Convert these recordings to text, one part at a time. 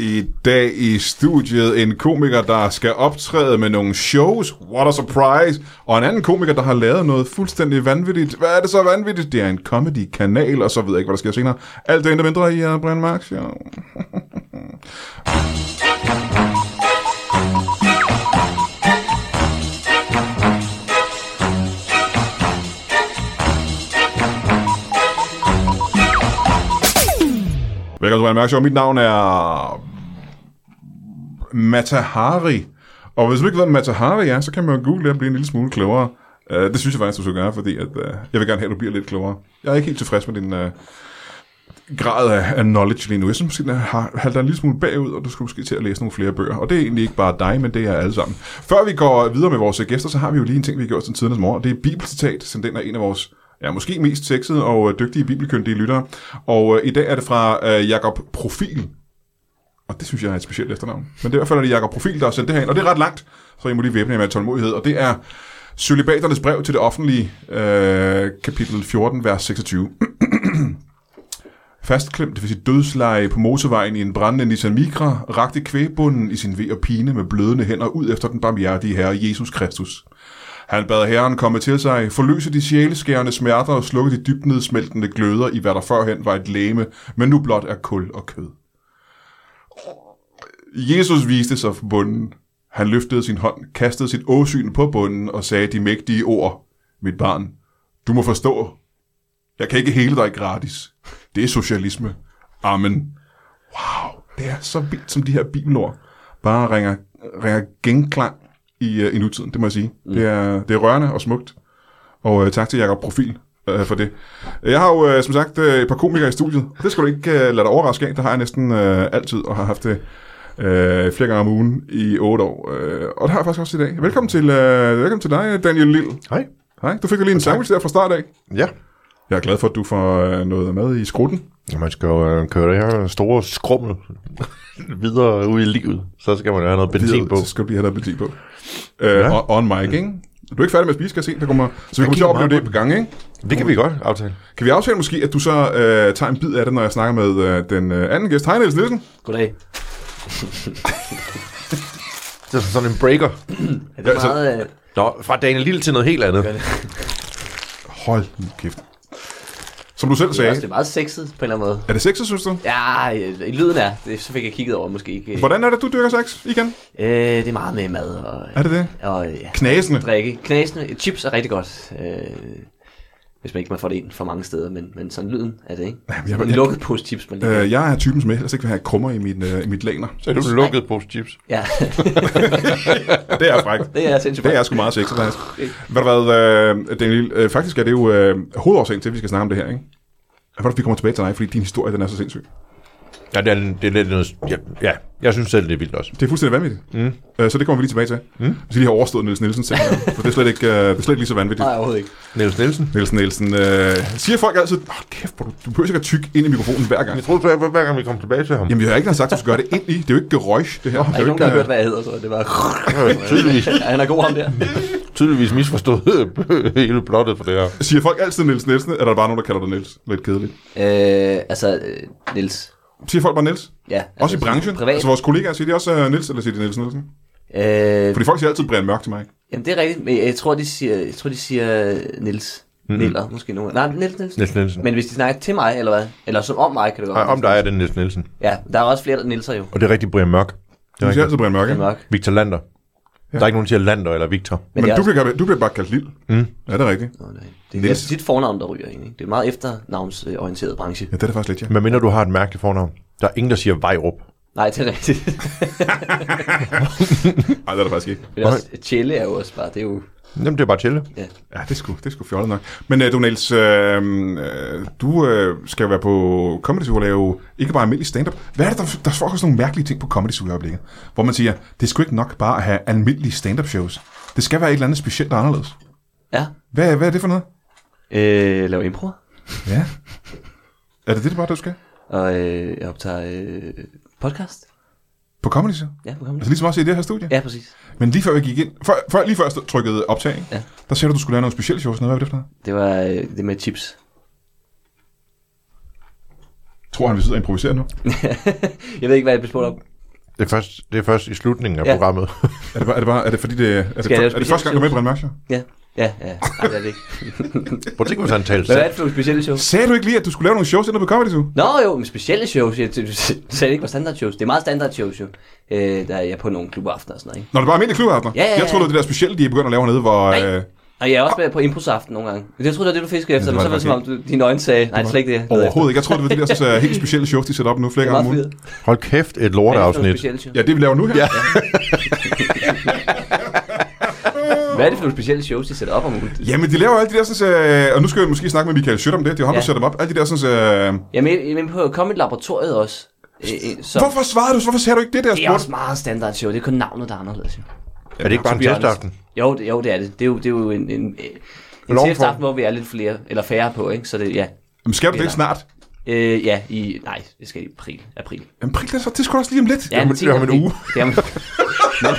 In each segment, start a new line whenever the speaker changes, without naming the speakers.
I dag i studiet en komiker, der skal optræde med nogle shows. What a surprise! Og en anden komiker, der har lavet noget fuldstændig vanvittigt. Hvad er det så vanvittigt? Det er en comedy-kanal, og så ved jeg ikke, hvad der sker senere. Alt det endda mindre i uh, Brian Marks Show. Velkommen til Brian Mørk Show. Mit navn er Matahari. Og hvis du ikke ved, hvad Matahari er, så kan man jo google det og blive en lille smule klogere. Uh, det synes jeg faktisk, du skal gøre, fordi at, uh, jeg vil gerne have, at du bliver lidt klogere. Jeg er ikke helt tilfreds med din uh, grad af, af knowledge lige nu. Jeg synes måske, den har halter en lille smule bagud, og du skal måske til at læse nogle flere bøger. Og det er egentlig ikke bare dig, men det er alle sammen. Før vi går videre med vores gæster, så har vi jo lige en ting, vi har gjort siden tidernes morgen. Det er bibelcitat, som den er en af vores ja, måske mest sexede og øh, dygtige bibelkyndige lyttere. Og øh, i dag er det fra øh, Jakob Profil. Og det synes jeg er et specielt efternavn. Men det er i hvert fald er det Jakob Profil, der har sendt det her ind. Og det er ret langt, så I må lige væbne jer med tålmodighed. Og det er Sølibaternes brev til det offentlige, øh, kapitel 14, vers 26. Fastklemt, ved sit dødsleje på motorvejen i en brændende Nissan Micra, rakte kvægbunden i sin ved og pine med blødende hænder ud efter den barmhjertige herre Jesus Kristus. Han bad herren komme til sig, forløse de sjæleskærende smerter og slukke de dybt nedsmeltende gløder i hvad der førhen var et læme, men nu blot er kul og kød. Jesus viste sig for bunden. Han løftede sin hånd, kastede sit åsyn på bunden og sagde de mægtige ord. Mit barn, du må forstå. Jeg kan ikke hele dig gratis. Det er socialisme. Amen. Wow, det er så vildt, som de her bibelord bare ringer, ringer genklang i, uh, i nutiden, det må jeg sige. Mm. Det, er, det er rørende og smukt. Og uh, tak til Jacob Profil uh, for det. Jeg har jo uh, som sagt uh, et par komikere i studiet. Det skal du ikke uh, lade dig overraske af. Det har jeg næsten uh, altid, og har haft det uh, flere gange om ugen i otte år. Uh, og det har jeg faktisk også i dag. Velkommen til, uh, velkommen til dig, Daniel Lille.
Hej.
Hej. Du fik jo lige en sandwich der fra start af.
Ja.
Jeg er glad for, at du får uh, noget med i skrutten.
ja man skal jo øh, køre det her store skrummel videre ud i livet. Så skal man jo have noget benzin på.
Så skal du lige have noget benzin på. Uh, ja. On mic, ikke? Du er ikke færdig med at spise, skal jeg se. Der kommer, så vi kommer til at opleve det på gang, ikke?
Det kan vi godt aftale.
Kan vi aftale måske, at du så øh, tager en bid af det, når jeg snakker med øh, den øh, anden gæst. Hej Niels Nielsen.
Goddag.
Det er sådan en breaker.
Er det
Ja, så-
meget... Øh,
Nå, fra Daniel Lille til noget helt andet.
Hold nu kæft. Som du selv
det, er
sagde.
også, det er meget sexet på en eller anden måde.
Er det sexet, synes du?
Ja, i lyden er. Det, så fik jeg kigget over, måske ikke.
Hvordan er det, du dyrker sex igen?
Øh, det er meget med mad og,
Er det det?
og ja,
Knasende.
drikke. Knasende. Chips er rigtig godt. Øh, hvis man ikke man får det ind for mange steder, men, men sådan lyden er det, ikke?
jeg-
Sådan en
jeg-
lukket pose chips, man lige
Øh, jeg er typen som ellers ikke vil have krummer i min, øh, i mit laner.
Så er du lukket på chips.
Ja,
Det er frækt.
det er sindssygt
Det er sgu meget sexet, faktisk. Ved du hvad, øh, Daniel, øh, faktisk er det jo øh, hovedårsagen til, at vi skal snakke om det her, ikke? Jeg at vi kommer tilbage til dig, fordi din historie, den er så sindssyg.
Ja, det er, det er lidt noget... Ja, ja, jeg synes selv, det er vildt også.
Det er fuldstændig vanvittigt. Mm. Øh, så det kommer vi lige tilbage til. Mm. Vi skal lige have overstået Niels Nielsen selv, for det er slet ikke, øh, det er slet ikke lige så vanvittigt.
Nej, overhovedet ikke.
Niels Nielsen.
Nielsen Nielsen, øh, siger folk altid, åh kæft, hvor du, du behøver ikke at tykke ind i mikrofonen hver gang.
Jeg troede, hver, hver gang vi kom tilbage til ham.
Jamen, jeg har ikke sagt, at du skal gøre det ind i. Det er jo ikke geräusch, det her.
Der
det
er
jo
ikke nogen, der har hørt, hvad jeg hedder, så det var...
Tydeligvis,
Ja, han er god ham der.
tydeligvis misforstået hele plottet for det her.
Siger folk altid Niels Nielsen, eller er der bare nogen, der kalder dig Niels? Lidt kedeligt.
Øh, altså, Nils.
Siger folk bare Niels?
Ja,
Også i
altså,
branchen?
Privat.
Altså vores kollegaer, siger de også uh, Niels, eller siger de Niels Nielsen?
Øh,
Fordi folk siger altid Brian Mørk til mig.
Jamen, det er rigtigt, men jeg tror, de siger, jeg tror, de siger Nils. Mm-hmm. Niller, måske nogen. Nej, Niels Nielsen.
Niels Nielsen.
Men hvis de snakker til mig, eller hvad? Eller som om mig, kan det godt
Nej, om dig er det Niels Nielsen.
Ja, der er også flere Nielser jo.
Og det er rigtig Brian Mørk. Det er
siger
rigtigt.
altid Brian Mørk,
Det er
ikke?
mørk.
Victor Lander. Ja. Der er ikke nogen, der siger Lander eller Victor.
Men,
Men du
også...
bliver, du bliver bare kaldt Lille. Mm. Ja, det er rigtigt.
Nå, nej. Det er
Niels.
altså dit fornavn, der ryger egentlig. Det er en meget efternavnsorienteret branche.
Ja, det er det faktisk lidt, ja.
Men mindre du har et mærkeligt fornavn. Der er ingen, der siger Vejrup.
Nej, det er rigtigt.
Nej, det er det faktisk ikke.
men også, Tjelle er jo også bare, det er jo...
Jamen, det er bare chille.
Ja.
Ja, det er sgu, det er sgu fjollet nok. Men uh, du, Niels, uh, uh, du uh, skal være på Comedy Zoo og lave ikke bare almindelig stand-up. Hvad er det, der, der foregår sådan nogle mærkelige ting på Comedy Zoo i øjeblikket? Hvor man siger, det er sgu ikke nok bare at have almindelige stand-up shows. Det skal være et eller andet specielt og anderledes.
Ja.
Hvad, hvad er det for noget?
Øh, laver impro.
Ja. Er det det, det bare, du skal?
Og øh, jeg optager øh, podcast.
På Comedy Zoo?
Ja, på Comedy.
Altså ligesom også i det her studie?
Ja, præcis.
Men lige før vi gik ind, før, før, lige før jeg trykkede optag, ikke?
Ja.
der sagde du, du skulle lave noget specielt shows. Hvad var det for noget?
Det var øh, det med chips.
Tror han, vi sidder og improviserer nu?
Jeg ved ikke, hvad jeg blev spurgt om.
Det er først, det er først i slutningen af
Ja.
programmet.
Er det, bare, er det, bare, er det fordi, det er, er det,
lave
er det første gang, du er med i Brian Mørk?
Ja, ja, ja. Nej, det er det ikke.
Prøv at tænke, hvis han talte
Hvad er det for nogle specielle shows?
Sagde du ikke lige, at du skulle lave nogle shows inden på Comedy Zoo?
Nå jo, men specielle shows. Jeg, du sagde ikke var standard shows. Det er meget standard shows jo. Øh, der er jeg på nogle klubaftener og sådan noget, ikke?
Når det bare er almindelige klubaftener?
Ja, ja, ja.
Jeg tror det er det der specielle, de er begyndt at lave hernede, hvor...
Nej.
Øh,
Og jeg er også med på improsaften nogle gange. Jeg troede, det var det, du fiskede efter,
det
men så
var
det
det
som om, du, dine øjne sagde, nej, det er slet ikke det. jeg leder efter."
overhovedet ikke. Jeg tror, det var de der så, helt specielle shows, de sætter op nu flere
Det er
gange om ugen.
Hold kæft, et
det
lorteafsnit.
Ja, det vi laver nu her.
Ja.
Hvad er det for nogle specielle shows, de sætter op om ugen?
Jamen, de laver alle de der sådan, øh, og nu skal jeg måske snakke med Michael Schødt om det. Det er ham, der
Ja.
sætter dem op. Alle de der sådan, øh,
Jeg er med, jeg er med på at komme i laboratoriet også. Øh, øh, som-
Hvorfor svarede du? Hvorfor sagde du ikke det der
Det er også meget standard show. Det er kun navnet, der er anderledes. Jo.
Er det ikke bare en testaften?
Jo, det, jo, det er det. Det er jo, det er jo en, en, en testaften, hvor vi er lidt flere, eller færre på, ikke? Så det, ja.
Jamen, skal du det
Eller-
snart?
Øh, ja, i, nej, det skal i april. april.
Jamen, prik, det, er så, det skulle også lige om lidt.
Ja,
om-
den 10.
det er om en
april.
uge.
Det er om, men,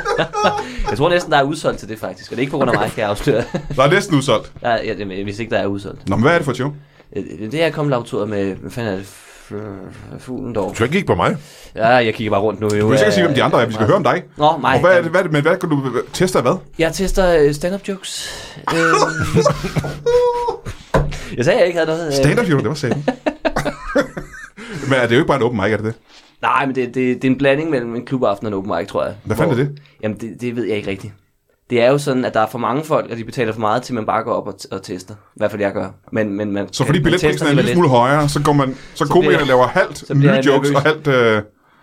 jeg tror næsten, der er udsolgt til det faktisk, og det er ikke på grund af mig, kan jeg afsløre.
Der er næsten udsolgt.
Ja, jeg vidste ikke, der er udsolgt.
Nå, men hvad er det for et show?
Øh, Det er kommet laboratoriet med, hvad fanden er det? F- Fuglen dog.
Du skal ikke kigge på mig.
Ja, jeg kigger bare rundt nu.
Du kan ikke sige, hvem de andre er. Vi skal høre om dig.
Nå, mig.
Og hvad er det, hvad er det, men hvad kan du teste hvad?
Jeg tester øh, stand-up jokes. Øh, jeg sagde, jeg ikke havde noget. øh,
Stand-up show, det var sagen. men er det jo ikke bare en open mic, er det det?
Nej, men det, det, det er en blanding mellem en klubaften og en open mic, tror jeg.
Hvad fanden er det?
Jamen, det, det ved jeg ikke rigtigt. Det er jo sådan, at der er for mange folk, og de betaler for meget til, man bare går op og, og tester. I hvert fald jeg gør. Men, men man,
Så fordi billetprisen er en lille smule højere, så går man, så komikerne
bliver-
laver halvt
så
nye jokes
nervøs.
og halvt... Øh.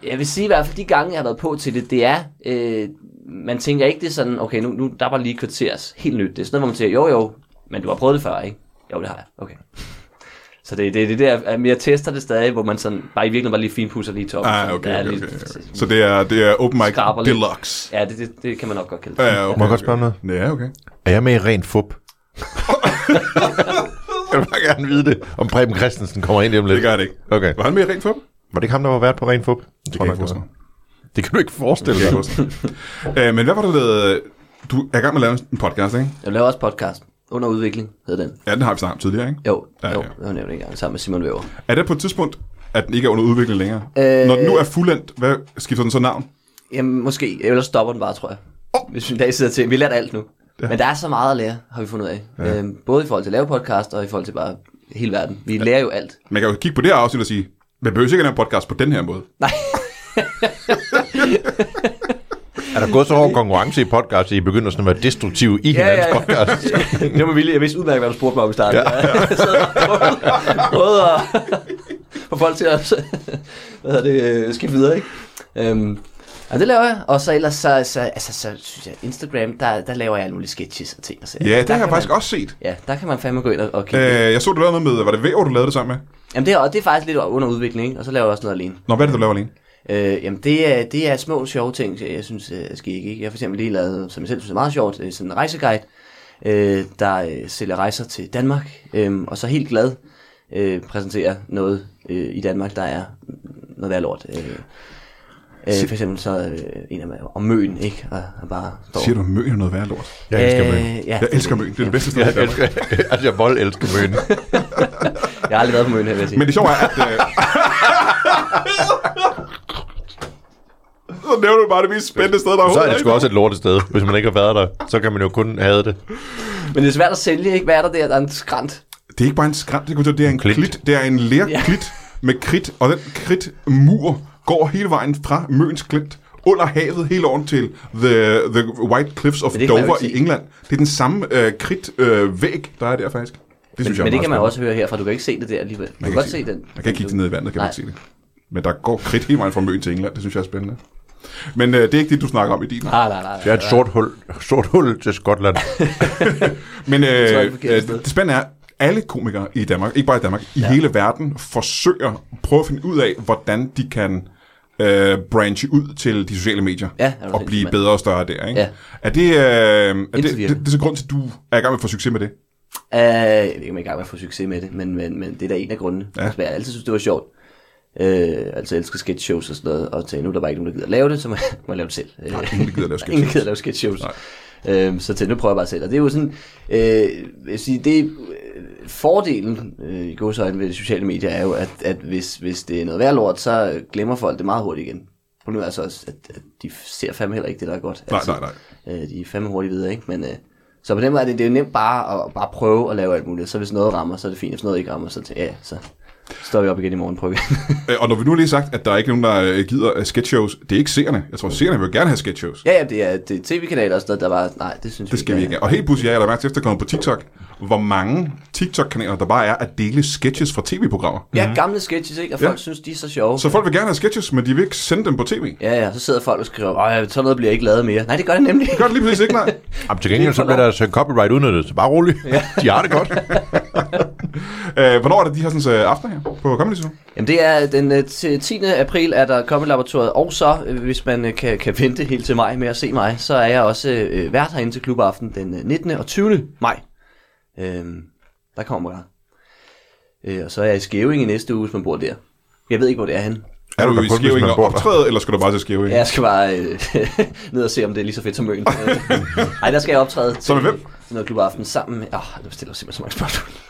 Jeg vil sige i hvert fald, de gange, jeg har været på til det, det er... Øh, man tænker ikke, det er sådan, okay, nu, nu der var lige et kvarters helt nyt. Det er sådan noget, hvor man siger, jo jo, men du har prøvet det før, ikke? Jo, det har jeg. Okay. Så det, det, det der, at jeg tester det stadig, hvor man sådan, bare i virkeligheden bare lige finpudser lige toppen.
ah,
Så
okay,
er
okay, okay, okay. Så det er, det er open mic
Skraber lidt.
deluxe.
Ja, det, det, det kan man nok godt kalde det.
Ja, okay,
Må jeg godt spørge noget?
Ja, okay.
Er jeg med i ren fup? jeg vil bare gerne vide det, om Preben Christensen kommer ind om lidt.
Det gør det ikke.
Okay.
Var han med i rent for dem?
Var det ikke ham, der var vært på ren fup? Det
Tror jeg
jeg
ikke,
det, kan du ikke forestille dig.
kan øh, men hvad var det, der... Du er i gang med at lave en podcast, ikke?
Jeg laver også podcast. Under udvikling hedder den.
Ja, den har vi snakket om tidligere, ikke?
Jo,
Ja,
jo,
ja.
jeg har nævnt det engang sammen med Simon Væver.
Er det på et tidspunkt, at den ikke er under udvikling længere?
Øh,
Når den nu er fuldendt, hvad skifter den så navn?
Jamen, måske. Ellers stopper den bare, tror jeg. Hvis vi en dag sidder til. Vi har lært alt nu.
Ja.
Men der er så meget at lære, har vi fundet ud af. Ja. Øhm, både i forhold til at lave podcast, og i forhold til bare hele verden. Vi ja. lærer jo alt.
Man kan jo kigge på det her afsnit og sige, man behøver ikke at lave podcast på den her måde.
Nej,
Er der gået så hård konkurrence i podcast, at I begynder sådan at være destruktive i
Ja,
hinandens
ja.
podcast?
det var vildt. Jeg vidste udmærket, hvad du spurgte mig om i starten. Ja. Jeg sad og prøvede- prøvede at få folk til at hvad hedder det, øh, skifte videre, ikke? Øhm, og det laver jeg. Og så ellers, så, så, altså, så synes jeg, Instagram, der, der laver jeg alle mulige sketches og ting. Og sager.
Ja, det
der
har jeg faktisk
man,
også set.
Ja, der kan man fandme gå ind og, og kigge.
Øh, jeg så, du lavede noget med, var det Væver, du lavede det sammen med?
Jamen det er, og det er faktisk lidt under udvikling, ikke? Og så laver jeg også noget alene.
Nå, hvad er det, du laver alene?
Øh, jamen det er, det er små sjove ting, jeg synes øh, skal ikke. Jeg har for eksempel lige lavet, som jeg selv synes er meget sjovt, øh, sådan en rejseguide, øh, der øh, sælger rejser til Danmark. Øh, og så helt glad øh, præsenterer noget øh, i Danmark, der er noget værd lort. Øh, øh, for eksempel så øh, en af dem er om møen, ikke? Og, og bare står.
Siger du, møen er noget værd lort?
Jeg elsker.
Øh, ja,
Jeg elsker møen, det er det bedste sted.
Jeg
Danmark.
elsker, altså jeg vold elsker møn.
Jeg har aldrig været på møen her, vil jeg sige.
Men det sjove er, at... Øh... så nævner du bare det mest spændende sted, der
Så er det sgu også et lortested. Hvis man ikke har været der, så kan man jo kun have det.
Men det er svært at sælge, ikke? Hvad er der der? Der er en skrant.
Det er ikke bare en skræmt, det er- det er en
Klit.
klit. Det er en lærklit med kridt, og den kridtmur går hele vejen fra Møns Klint under havet helt over til the, the White Cliffs of
Men det kan man jo
Dover
ikke
i
se.
England. Det er den samme øh, kridtvæg, øh, væg, der er der faktisk. Det
Men,
synes jeg
men det kan man også høre herfra. Du kan ikke se det der alligevel. Du kan
kan
godt
ikke
se
se
den.
Man kan ikke kigge ned i vandet, kan man
Nej.
ikke se det. Men der går kridt hele vejen fra Møn til England. Det synes jeg er spændende. Men øh, det er ikke det, du snakker om i din.
Nej, nej, nej.
Det er et sort hul, sort hul til Skotland.
Men
er
øh,
det
øh, det spændende er, alle komikere i Danmark, ikke bare i Danmark, i ja. hele verden, forsøger at prøve at finde ud af, hvordan de kan øh, branche ud til de sociale medier
Ja,
og blive
mand.
bedre og større der. Ikke?
Ja.
Er det, øh, er det, det, det, det er så grund til, at du er i gang med at få succes med det?
Uh, jeg ved ikke, om jeg er i gang med at få succes med det, men, men, men det er da en af grundene.
Ja.
Ja. Jeg har altid synes, det var sjovt. Uh, altså, elsker sketch shows og sådan noget, og til nu er der bare ikke nogen, der gider lave det, så må må jeg lave det selv.
Nej, ingen gider lave sketch
Ingen
shows.
gider lave sketch shows. Øhm, så til nu prøver jeg bare selv. Og det er jo sådan, øh, jeg vil sige, det, øh, fordelen øh, i godsøjne ved de sociale medier er jo, at, at hvis, hvis det er noget værd lort, så glemmer folk det meget hurtigt igen. Problemet er altså også, at, at de ser fandme heller ikke det, der er godt.
Nej,
altså,
nej, nej.
Øh, de er fandme hurtigt videre, ikke? Men, øh, så på den måde er det, det er jo nemt bare at bare prøve at lave alt muligt. Så hvis noget rammer, så er det fint. Hvis noget ikke rammer, så, ja, så står vi op igen i morgen igen.
Øh, Og når vi nu har lige sagt, at der er ikke nogen, der øh, gider øh, sketchshows, det er ikke seerne. Jeg tror, seerne vil gerne have sketchshows.
ja, ja, det er, det er tv-kanaler og sådan noget, der bare, nej, det synes
Det skal vi ikke. Og helt pludselig, jeg er der mærke til, efter på TikTok, hvor mange TikTok-kanaler der bare er at dele sketches fra tv-programmer.
Ja, gamle sketches, ikke? Og folk
Ja.
synes, de er så sjove.
Så folk vil gerne have sketches, men de vil ikke sende dem på tv.
Ja, ja, så sidder folk og skriver, åh, sådan noget bliver ikke lavet mere. Nej, det gør det nemlig.
Det gør det lige præcis ikke, nej.
Jamen, til gengæld så bliver der søgt copyright udnyttet, så bare rolig. Ja. De har det godt.
Øh, hvornår er det, de har sådan øh, aftener her på Comedy Zoo?
Jamen det er den øh, til 10. april er der Comedy Laboratoriet, og så, øh, hvis man øh, kan, kan vente helt til maj med at se mig, så er jeg også øh, vært herinde til klubaften den øh, 19. og 20. maj. Øhm, der kommer jeg. Øh, og så er jeg i Skæving i næste uge, hvis man bor der. Jeg ved ikke, hvor det er henne.
Er
du
i
kun, hvis
Skæving
man
og optræde, eller skal du bare til Skæving?
Ja, jeg skal bare øh, ned og se, om det er lige så fedt som Møn. Nej, der skal jeg optræde til,
Så med hvem?
til noget klubaften sammen med... Åh, oh, du stiller simpelthen så mange spørgsmål.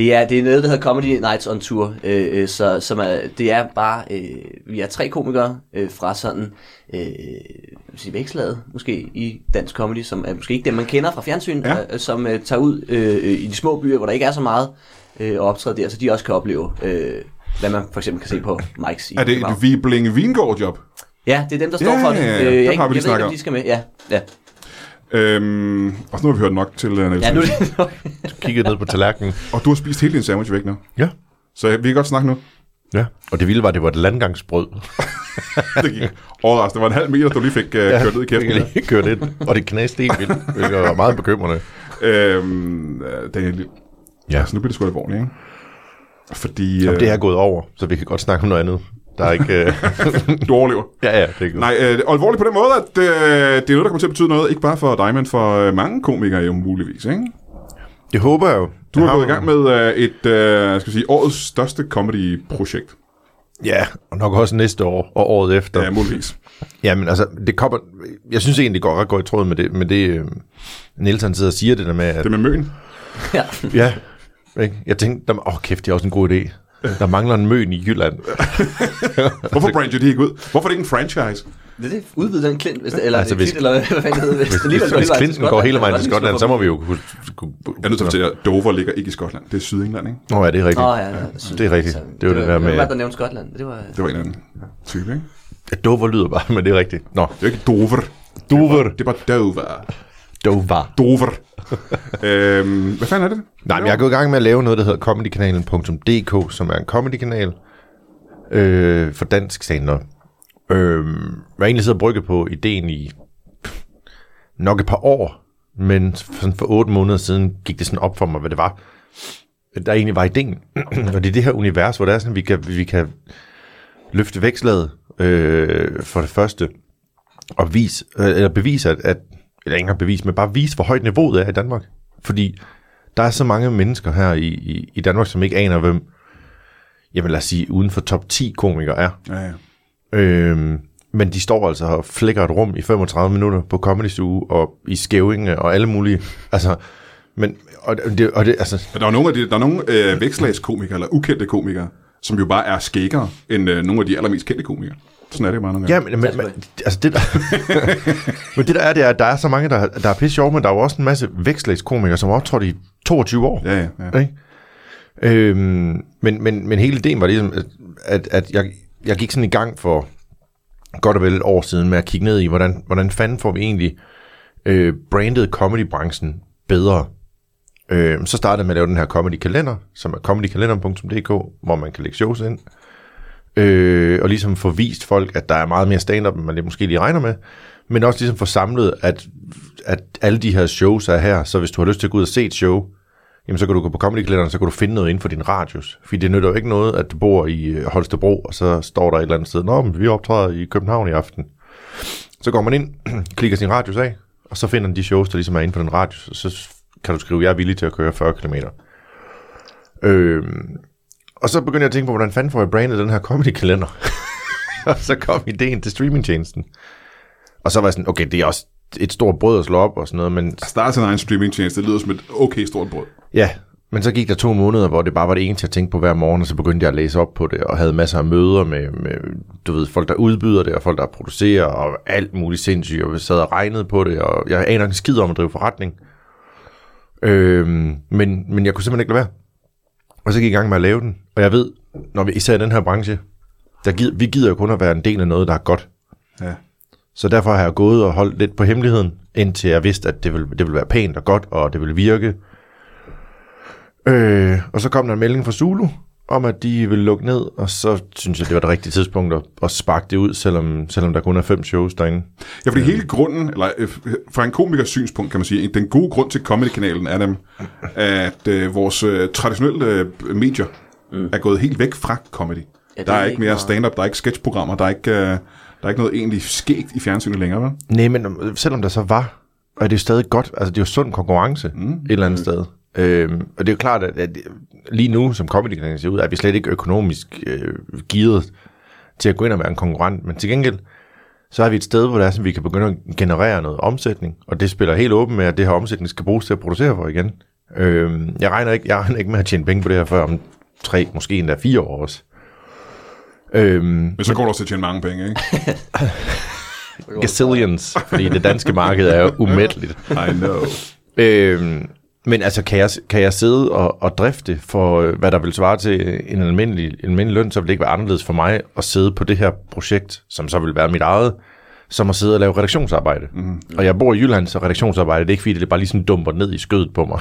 Det er, det er noget, der hedder Comedy Nights on Tour, øh, øh, så, som er, det er bare, øh, vi er tre komikere øh, fra sådan, øh, sige, vækslaget måske i dansk comedy, som er måske ikke dem, man kender fra fjernsyn,
Ja.
øh, som øh, tager ud øh, øh, i de små byer, hvor der ikke er så meget, øh, og optræder der, så de også kan opleve, øh, hvad man for eksempel kan se på Mike's i
Er det et Vibling Vingård job?
Ja, det er dem, der står
Ja,
for det.
ja, ja.
Øh, jeg,
har vi
jeg ved ikke,
om
de skal med. Ja, ja.
Øhm, og så nu har vi hørt nok til uh, Niels
ja nu er det nok.
Kigget ned på tallerkenen.
Og du har spist hele din sandwich væk nu.
Ja.
Så vi kan godt snakke nu.
Ja. Og det vilde var, at det var et landgangsbrød.
Det gik overraskende. Det var en halv meter, du lige fik uh, kørt ned i kæften.
Jeg lige kørt ind, og det knæste helt vildt, hvilket var meget bekymrende.
Øhm, øh, Daniel,
Ja.
altså nu bliver det sgu alvorligt, ikke? Fordi
Jamen, det er gået over, så vi kan godt snakke om noget andet. Der er ikke... Øh...
du overlever.
ja, ja, det er godt.
Nej, øh, alvorligt på den måde, at øh, det er noget, der kommer til at betyde noget, ikke bare for dig, men for øh, mange komikere jo muligvis, ikke?
Det håber jeg jo.
Du
Jeg
har
har
gået i gang med øh, et, øh, skal sige, årets største comedy-projekt.
Ja, og nok også næste år og året efter.
Ja, muligvis.
Jamen altså, det kommer, jeg synes egentlig, det går ret godt i tråd med det, med det øh, Niels han sidder og siger det der med, at,
Det med møn.
ja.
ja, ikke? jeg tænkte, åh oh, kæft, det er også en god idé. Der mangler en møn i Jylland.
Hvorfor brancher de ikke ud? Hvorfor er det ikke en franchise?
Det er det. Udvide den klint, hvis det, eller
Altså,
altså,
hvis-
klint, eller hvad fanden det hedder. Hvis,
Hvis,
det
hvis,
går
hvis
hele vejen
Clinton går hele vejen til Skotland, så må vi jo kunne... kunne
Jeg er nødt til at fortælle Dover ligger ikke i Skotland. Det er Sydengland, ikke?
Nå ja, det er rigtigt.
Åh, ja, ja,
Det er rigtigt. Det var det der med-
Hvem der nævnte Skotland? Det var...
Det var en anden type, ikke?
Ja, Dover lyder bare, men det er rigtigt. Nå,
Det er ikke Dover.
Dover.
Det er bare Dover.
Dover.
Dover. øhm, hvad fanden er det?
Nej, men jeg er gået i gang med at lave noget, der hedder comedykanalen.dk, som er en comedykanal øh, for dansk stand øh, Jeg egentlig siddet og brygget på ideen i nok et par år, men sådan for otte måneder siden gik det sådan op for mig, hvad det var, der egentlig var ideen. og det er det her univers, hvor det er sådan, vi kan, vi kan løfte vækslaget øh, for det første, og vise, øh, eller bevise, at, at eller ikke engang bevise, men bare vise, hvor højt niveauet er i Danmark. Fordi der er så mange mennesker her i, i, i Danmark, som ikke aner, hvem, jamen lad os sige, uden for top 10 komikere er.
Ja, ja.
Øhm, men de står altså og flækker et rum i 35 minutter på Comedy Zoo og i Skævinge og alle mulige. Altså, men, og det, og det, altså,
Der er nogle, af de, der er nogle øh, vækslagskomikere, eller ukendte komikere, som jo bare er skækkere end øh, nogle af de allermest kendte komikere. Sådan er det bare nogle
ja,
gange.
men, men, men altså det der, men det der er, det er, at der er så mange, der, der er pisse sjove, men der er jo også en masse vækslagskomikere, som har optrådt i 22 år.
Ja, ja, ja.
Ikke? Øhm, men, men, men hele ideen var ligesom, at, at, at jeg, jeg gik sådan i gang for godt og vel et år siden med at kigge ned i, hvordan, hvordan fanden får vi egentlig øh, brandet comedybranchen bedre. Øh, så startede jeg med at lave den her comedy-kalender, som er comedykalender.dk, hvor man kan lægge shows ind. Øh, og ligesom få vist folk, at der er meget mere stand-up, end man det måske lige regner med. Men også ligesom få samlet, at, at alle de her shows er her, så hvis du har lyst til at gå ud og se et show, jamen så kan du gå på comedy så kan du finde noget inden for din radius. Fordi det nytter jo ikke noget, at du bor i øh, Holstebro, og så står der et eller andet sted, Nå, men vi optræder i København i aften. Så går man ind, klikker sin radius af, og så finder man de shows, der ligesom er inden for den radius, og så kan du skrive, jeg er villig til at køre 40 km. Øhm, og så begyndte jeg at tænke på, hvordan fanden får jeg brandet den her comedy-kalender? og så kom ideen til streamingtjenesten. Og så var jeg sådan, okay, det er også et stort brød at slå op og sådan noget, men
Starte sin egen streamingtjeneste, det lyder som et okay stort brød.
Ja, men så gik der to måneder, hvor det bare var det eneste, jeg tænkte på hver morgen, og så begyndte jeg at læse op på det, og havde masser af møder med, med du ved, folk, der udbyder det, og folk, der producerer, og alt muligt sindssygt, og jeg sad og regnede på det, og jeg aner en skid om at drive forretning. Øhm, men, men jeg kunne simpelthen ikke lade være. Og så gik jeg i gang med at lave den, og jeg ved, når vi især i den her branche, der gider, vi gider jo kun at være en del af noget, der er godt.
Ja.
Så derfor har jeg gået og holdt lidt på hemmeligheden, indtil jeg vidste, at det ville, det ville være pænt og godt, og det ville virke. Øh, og så kom der en melding fra Zulu, om at de ville lukke ned, og så synes jeg, det var det rigtige tidspunkt at, at sparke det ud, selvom, selvom der kun er fem shows derinde.
Ja, fordi hele grunden, eller øh, fra en komikers synspunkt, kan man sige, den gode grund til Comedy-kanalen er dem, at øh, vores øh, traditionelle øh, medier mm. er gået helt væk fra comedy.
Ja,
der
er
er
ikke
mere stand-up, der er ikke sketchprogrammer, der er ikke, øh, der er ikke noget egentlig skægt i fjernsynet længere, vel?
Nej, men øh, selvom der så var, er det jo stadig godt, altså det er jo sund konkurrence mm. et eller andet sted. Øhm, og det er jo klart, at, at lige nu, som comedy ser ud, er vi slet ikke økonomisk øh, givet til at gå ind og være en konkurrent, men til gengæld, så er vi et sted, hvor det er, sådan, vi kan begynde at generere noget omsætning, og det spiller helt åben med, at det her omsætning skal bruges til at producere for igen. Øhm, jeg, regner ikke, jeg regner ikke med at tjene penge på det her før om tre, måske endda fire år også. Øhm,
Men så går du også til at tjene mange penge, ikke?
gazillions, fordi det danske marked er jo umætteligt.
I know.
Øhm, men altså, kan jeg, kan jeg sidde og, og drifte for, øh, hvad der vil svare til en almindelig, en almindelig løn, så vil det ikke være anderledes for mig at sidde på det her projekt, som så vil være mit eget, som at sidde og lave redaktionsarbejde. Mm. Og jeg bor i Jylland, så redaktionsarbejde, det er ikke fordi, det bare lige sådan dumper ned i skødet på mig.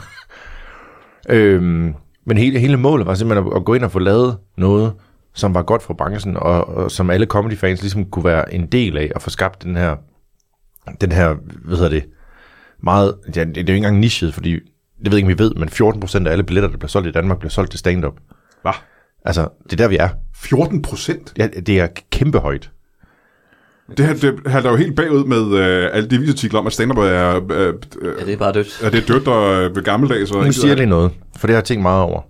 øhm, men hele, hele målet var simpelthen at, at gå ind og få lavet noget, som var godt for branchen, og, og som alle comedy-fans ligesom kunne være en del af, og få skabt den her, den her, hvad hedder det, meget, ja, det er jo ikke engang nichet, fordi, det ved jeg ikke, om vi ved, men 14% af alle billetter, der bliver solgt i Danmark, bliver solgt til stand-up.
Hvad?
Altså, det er der, vi er.
14 procent?
Ja, det er kæmpe højt.
Det her, det halter jo helt bagud med øh, alle de visartikler om, at stand-up er, øh, øh,
Ja, det er bare dødt.
er det dødt og øh, gammeldags. Og
Nu siger jeg lige noget, for det har jeg tænkt meget over.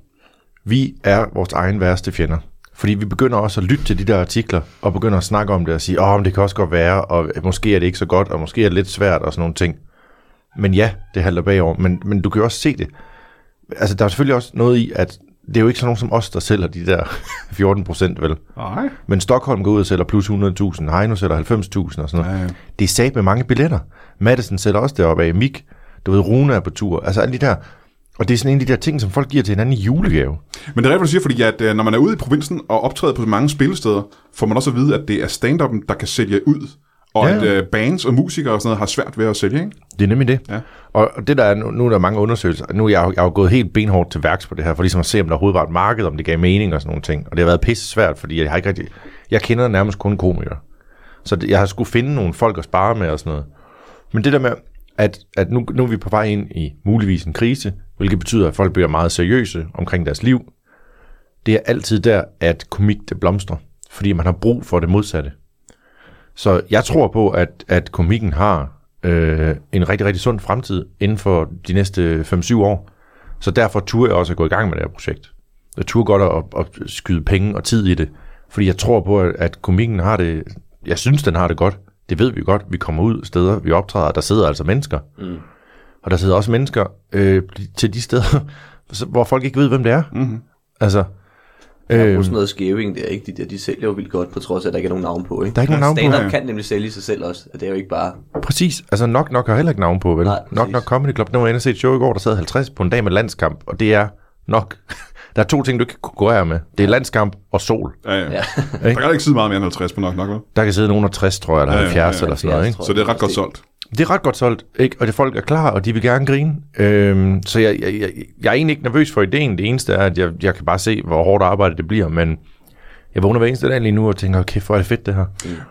Vi er vores egen værste fjender. Fordi vi begynder også at lytte til de der artikler, og begynder at snakke om det og sige, åh, oh, det kan også godt være, og måske er det ikke så godt, og måske er det lidt svært og sådan nogle ting. Men ja, det halter bagover, men, men du kan jo også se det. Altså, der er selvfølgelig også noget i, at det er jo ikke sådan nogen som os, der sælger de der 14 procent, vel?
Nej.
Men Stockholm går ud og sælger plus 100.000, Heino sælger 90.000 og sådan noget.
Ja.
Det er sat med mange billetter. Madison sælger også deroppe af. Mik, du ved, Rune er på tur. Altså alle de der. Og det er sådan en af de der ting, som folk giver til hinanden i julegave.
Men det er rigtigt, du siger, fordi at, øh, når man er ude i provinsen og optræder på mange spillesteder, får man også at vide, at det er stand-up'en, der kan sælge ud. Og
Ja,
at øh, bands og musikere og sådan noget har svært ved at sælge, ikke?
Det er nemlig det.
Ja.
Og det der er, nu, nu er der mange undersøgelser. Nu er jeg, jeg er jo gået helt benhårdt til værks på det her, for ligesom at se, om der overhovedet var et marked, om det gav mening og sådan nogle ting. Og det har været pisse svært, fordi jeg har ikke rigtig... Jeg kender nærmest kun komikere. Så det, jeg har skulle finde nogle folk at spare med og sådan noget. Men det der med, at, at nu, nu er vi på vej ind i muligvis en krise, hvilket betyder, at folk bliver meget seriøse omkring deres liv. Det er altid der, at komik det blomstrer, fordi man har brug for det modsatte. Så jeg tror på, at, at komikken har øh, en rigtig, rigtig sund fremtid inden for de næste 5-7 år. Så derfor turde jeg også at gå i gang med det her projekt. Jeg turde godt at, at skyde penge og tid i det, fordi jeg tror på, at, at komikken har det, jeg synes, den har det godt. Det ved vi godt. Vi kommer ud steder, vi optræder, og der sidder altså mennesker. Mm. Og der sidder også mennesker øh, til de steder, hvor folk ikke ved, hvem det er. Mm-hmm. Altså,
Der er sådan noget skæving der, ikke? De, der, de sælger jo vildt godt, på trods af, at der ikke er nogen navn på, ikke?
Der er ikke nogen navn på,
Stand-up
ja.
kan nemlig sælge sig selv også. Det er jo ikke bare...
Præcis. Altså nok nok har heller ikke navn på, vel?
Nej,
nok nok Comedy Club. Nu var jeg inde og se et show i går, der sad 50 på en dag med landskamp, og det er nok. Der er to ting, du ikke kan konkurrere med. Det er landskamp og sol.
Ja, ja.
Ja.
Der kan ikke sidde meget mere end 50 på nok, nok, vel?
Der kan sidde nogen af 60, tror jeg, eller
Ja, ja,
70
ja,
eller sådan noget,
70,
ikke?
Så det er ret godt solgt.
Det er ret godt solgt, ikke? Og det folk er klar, og de vil gerne grine. Øhm, så jeg, jeg, jeg, jeg er egentlig ikke nervøs for ideen. Det eneste er, at jeg, jeg kan bare se, hvor hårdt arbejde det bliver, men jeg vågner hver eneste dag lige nu og tænker, okay, hvor er det fedt det her.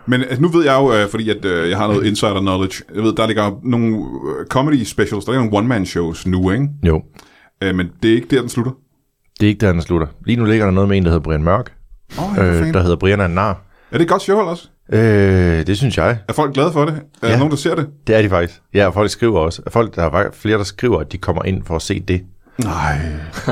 Men altså, nu ved jeg jo, øh, fordi at, øh, jeg har noget insider knowledge. Jeg ved, der ligger nogle øh, comedy specials, der ligger nogle one-man shows nu, ikke?
Jo,
Øh, men det er ikke der, den slutter.
det er ikke der, den slutter. Lige nu ligger der noget med en, der hedder Brian Mørk,
oh,
øh, der hedder Brian er en nar.
Er det et godt show også?
Øh, det synes jeg.
Er folk glade for det? Er der
Ja.
nogen, der ser det?
Det er de faktisk. Ja, og folk skriver også. Folk, der er flere, der skriver, at de kommer ind for at se det.
Nej.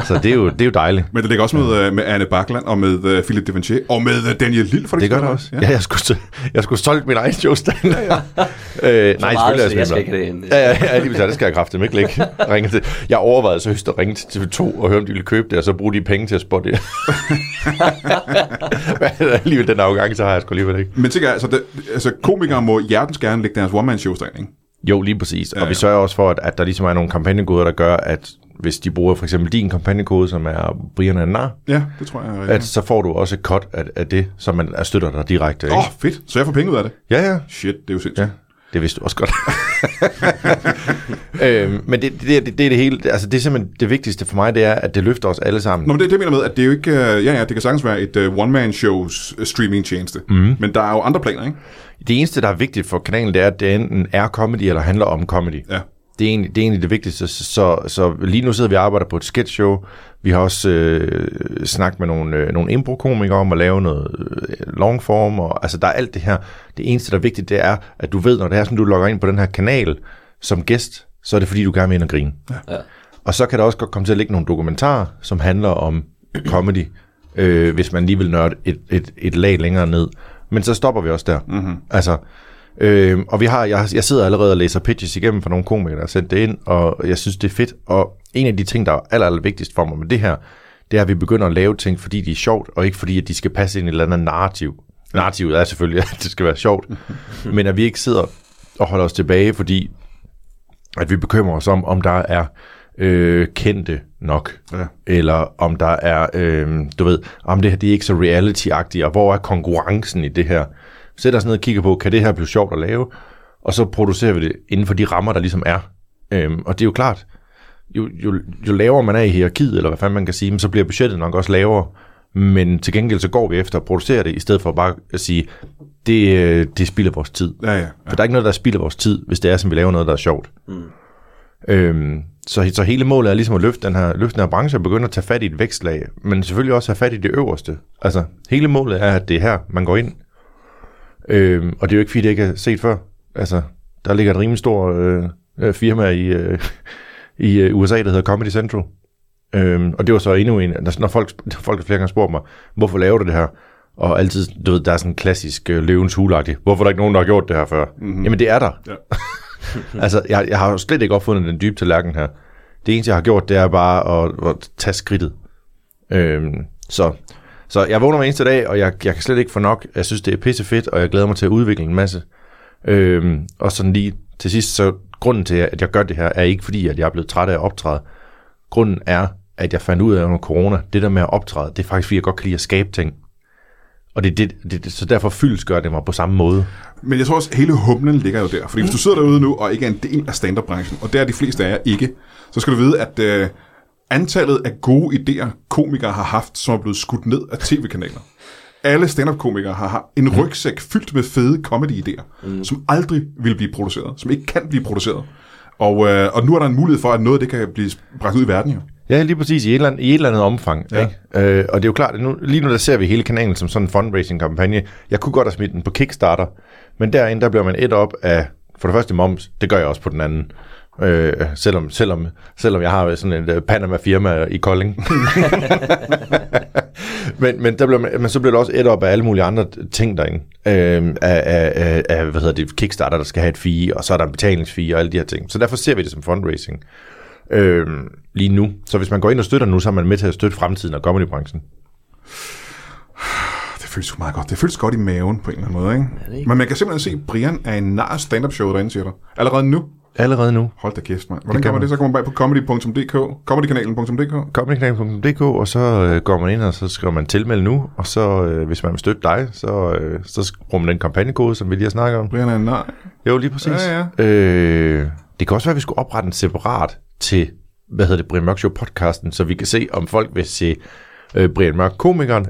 Så det er jo, det er jo dejligt.
Men det ligger også med, øh, med Anne Bakland og med uh, Philip Devanchier og med uh, Daniel Lille. For
Det gør det også. Ja, jeg skulle, jeg skulle solgt min egen showstand. Ja, ja. øh, nej,
meget,
selvfølgelig er
jeg skal
det
ikke det ind.
Ja, ja, ja, lige. Det skal jeg kraftigt ikke lægge. Ringe til. Jeg overvejede så højst at ringe til TV2 og høre, om de ville købe det, og så bruge de penge til at spotte det. Men alligevel den afgang, så har jeg sgu alligevel ikke.
Men tænker jeg, altså, det, altså komikere må hjertens gerne lægge deres one-man-show stand, ikke?
Jo, lige præcis.
Ja,
Og vi
ja.
sørger også for, at, at der ligesom er nogle kampagnekoder, der gør, at hvis de bruger for eksempel din kampagnekode, som er Brian Annar,
Ja, det tror jeg.
ja. at så får du også et cut af, af det, som man er støtter dig direkte.
Åh, oh, fedt. Så jeg får penge ud af det.
Ja, ja.
Shit, det er jo sindssygt.
Ja, det vidste du også godt. øhm, men det, det, det, det er det hele, altså det er simpelthen det vigtigste for mig, det er, at det løfter os alle sammen.
Nå, men det, det mener med, at det er jo ikke... Uh, ja, ja, det kan sagtens være et uh, one-man-shows uh, streaming-tjeneste. Mm. Men der er jo andre planer, ikke?
Det eneste, der er vigtigt for kanalen, det er, at det enten er comedy eller handler om comedy.
Ja.
Det er egentlig det, er egentlig det vigtigste. Så, så, så lige nu sidder vi og arbejder på et sketch show. Vi har også øh, snakket med nogle, øh, nogle impro-komikere om at lave noget øh, longform. Og, altså, der er alt det her. Det eneste, der er vigtigt, det er, at du ved, når det er sådan, du logger ind på den her kanal som gæst, så er det fordi, du gerne vil ind og grine.
Ja.
Og så kan der også godt komme til at ligge nogle dokumentarer, som handler om comedy, øh, hvis man lige vil nørde et, et, et lag længere ned. Men så stopper vi også der. Mm-hmm. Altså, øh, og vi har, jeg, jeg sidder allerede og læser pitches igennem for nogle komikere, der har sendt det ind, og jeg synes, det er fedt. Og en af de ting, der er aller, aller vigtigst for mig med det her, det er, at vi begynder at lave ting, fordi de er sjovt, og ikke fordi, at de skal passe ind i et eller andet narrativ. Narrativet er selvfølgelig, at det skal være sjovt, men at vi ikke sidder og holder os tilbage, fordi at vi bekymrer os om, om der er øh, kendte nok,
Ja.
eller om der er, øh, du ved, om det her det er ikke så reality-agtigt, og hvor er konkurrencen i det her? Sæt os ned og kigger på, kan det her blive sjovt at lave? Og så producerer vi det inden for de rammer, der ligesom er. Øhm, og det er jo klart, jo, jo, jo lavere man er i hierarkiet, eller hvad fanden man kan sige, men så bliver budgettet nok også lavere. Men til gengæld så går vi efter at producere det, i stedet for bare at sige, det, øh, det spilder vores tid.
Ja, ja. ja.
For der er ikke noget, der spilder vores tid, hvis det er, som vi laver noget, der er sjovt. Mm. Øhm, så, så hele målet er ligesom at løfte den her, løfte den her branche og begynde at tage fat i et vækstlag, men selvfølgelig også have fat i det øverste. Altså, hele målet er, at det er her, man går ind. Øhm, og det er jo ikke, fordi det ikke er set før. Altså, der ligger et rimelig stor øh, øh, firma i, øh, i øh, USA, der hedder Comedy Central. Øhm, og det var så endnu en, når når folk, folk har flere gange spurgt mig, hvorfor laver du det her? Og altid, du ved, der er sådan en klassisk øh, løvens hulagtig. Hvorfor er der ikke nogen, der har gjort det her før? Mm-hmm. Jamen, det er der.
Ja.
altså, jeg, jeg har jo slet ikke opfundet den dybe tallerken her. Det eneste, jeg har gjort, det er bare at, at tage skridtet. Øhm, så, så jeg vågner hver eneste dag, og jeg, jeg kan slet ikke få nok. Jeg synes, det er pisse fedt, og jeg glæder mig til at udvikle en masse. Øhm, og sådan lige til sidst, så grunden til, at jeg gør det her, er ikke fordi, at jeg er blevet træt af at optræde. Grunden er, at jeg fandt ud af under corona, det der med at optræde, det er faktisk, fordi jeg godt kan lide at skabe ting. Og det, det, det, det, så derfor fyldesgør det mig på samme måde.
Men jeg tror også, at hele humlen ligger jo der. Fordi hvis du sidder derude nu, og ikke er en del af stand-up-branchen, og det er de fleste af jer ikke, så skal du vide, at øh, antallet af gode idéer, komikere har haft, som er blevet skudt ned af tv-kanaler. Alle stand-up-komikere har en rygsæk fyldt med fede comedy-idéer, mm. som aldrig vil blive produceret, som ikke kan blive produceret. Og, øh, og nu er der en mulighed for, at noget det kan blive bragt ud i verden jo.
Ja, lige præcis i et eller andet, i et eller andet omfang.
Ja.
Ikke? Øh, og det er jo klart, at nu, lige nu der ser vi hele kanalen som sådan en fundraising-kampagne. Jeg kunne godt have smidt den på Kickstarter, men derinde der bliver man et op af, for det første moms, det gør jeg også på den anden. Øh, selvom, selvom, selvom jeg har sådan et uh, Panama-firma i Kolding. men, men, der bliver man, men så bliver der også et op af alle mulige andre ting derinde. Øh, af, af, af, hvad hedder det, Kickstarter, der skal have et fee, og så er der en betalingsfee og alle de her ting. Så derfor ser vi det som fundraising øh, lige nu. Så hvis man går ind og støtter nu, så er man med til at støtte fremtiden af comedybranchen.
Det føles meget godt. Det føles godt i maven på en eller anden måde, ikke?
det ikke?
Men man kan simpelthen se, at Brian er en nar stand-up show derinde, siger du. Allerede nu.
Allerede nu.
Hold da kæft, mand. Hvordan
Det kan
man det? Så kommer man bag på comedy.dk, comedykanalen.dk.
comedykanalen.dk, og så øh, går man ind, og så skriver man tilmelde nu, og så øh, hvis man vil støtte dig, så, øh, så bruger man den kampagnekode, som vi lige har snakket om.
Brian er nar.
Jo, lige præcis.
Ja, ja.
Øh, det kan også være, at vi skulle oprette en separat til, hvad hedder det, Brian Mørk Show podcasten, så vi kan se, om folk vil se øh, Brian Mørk komikeren,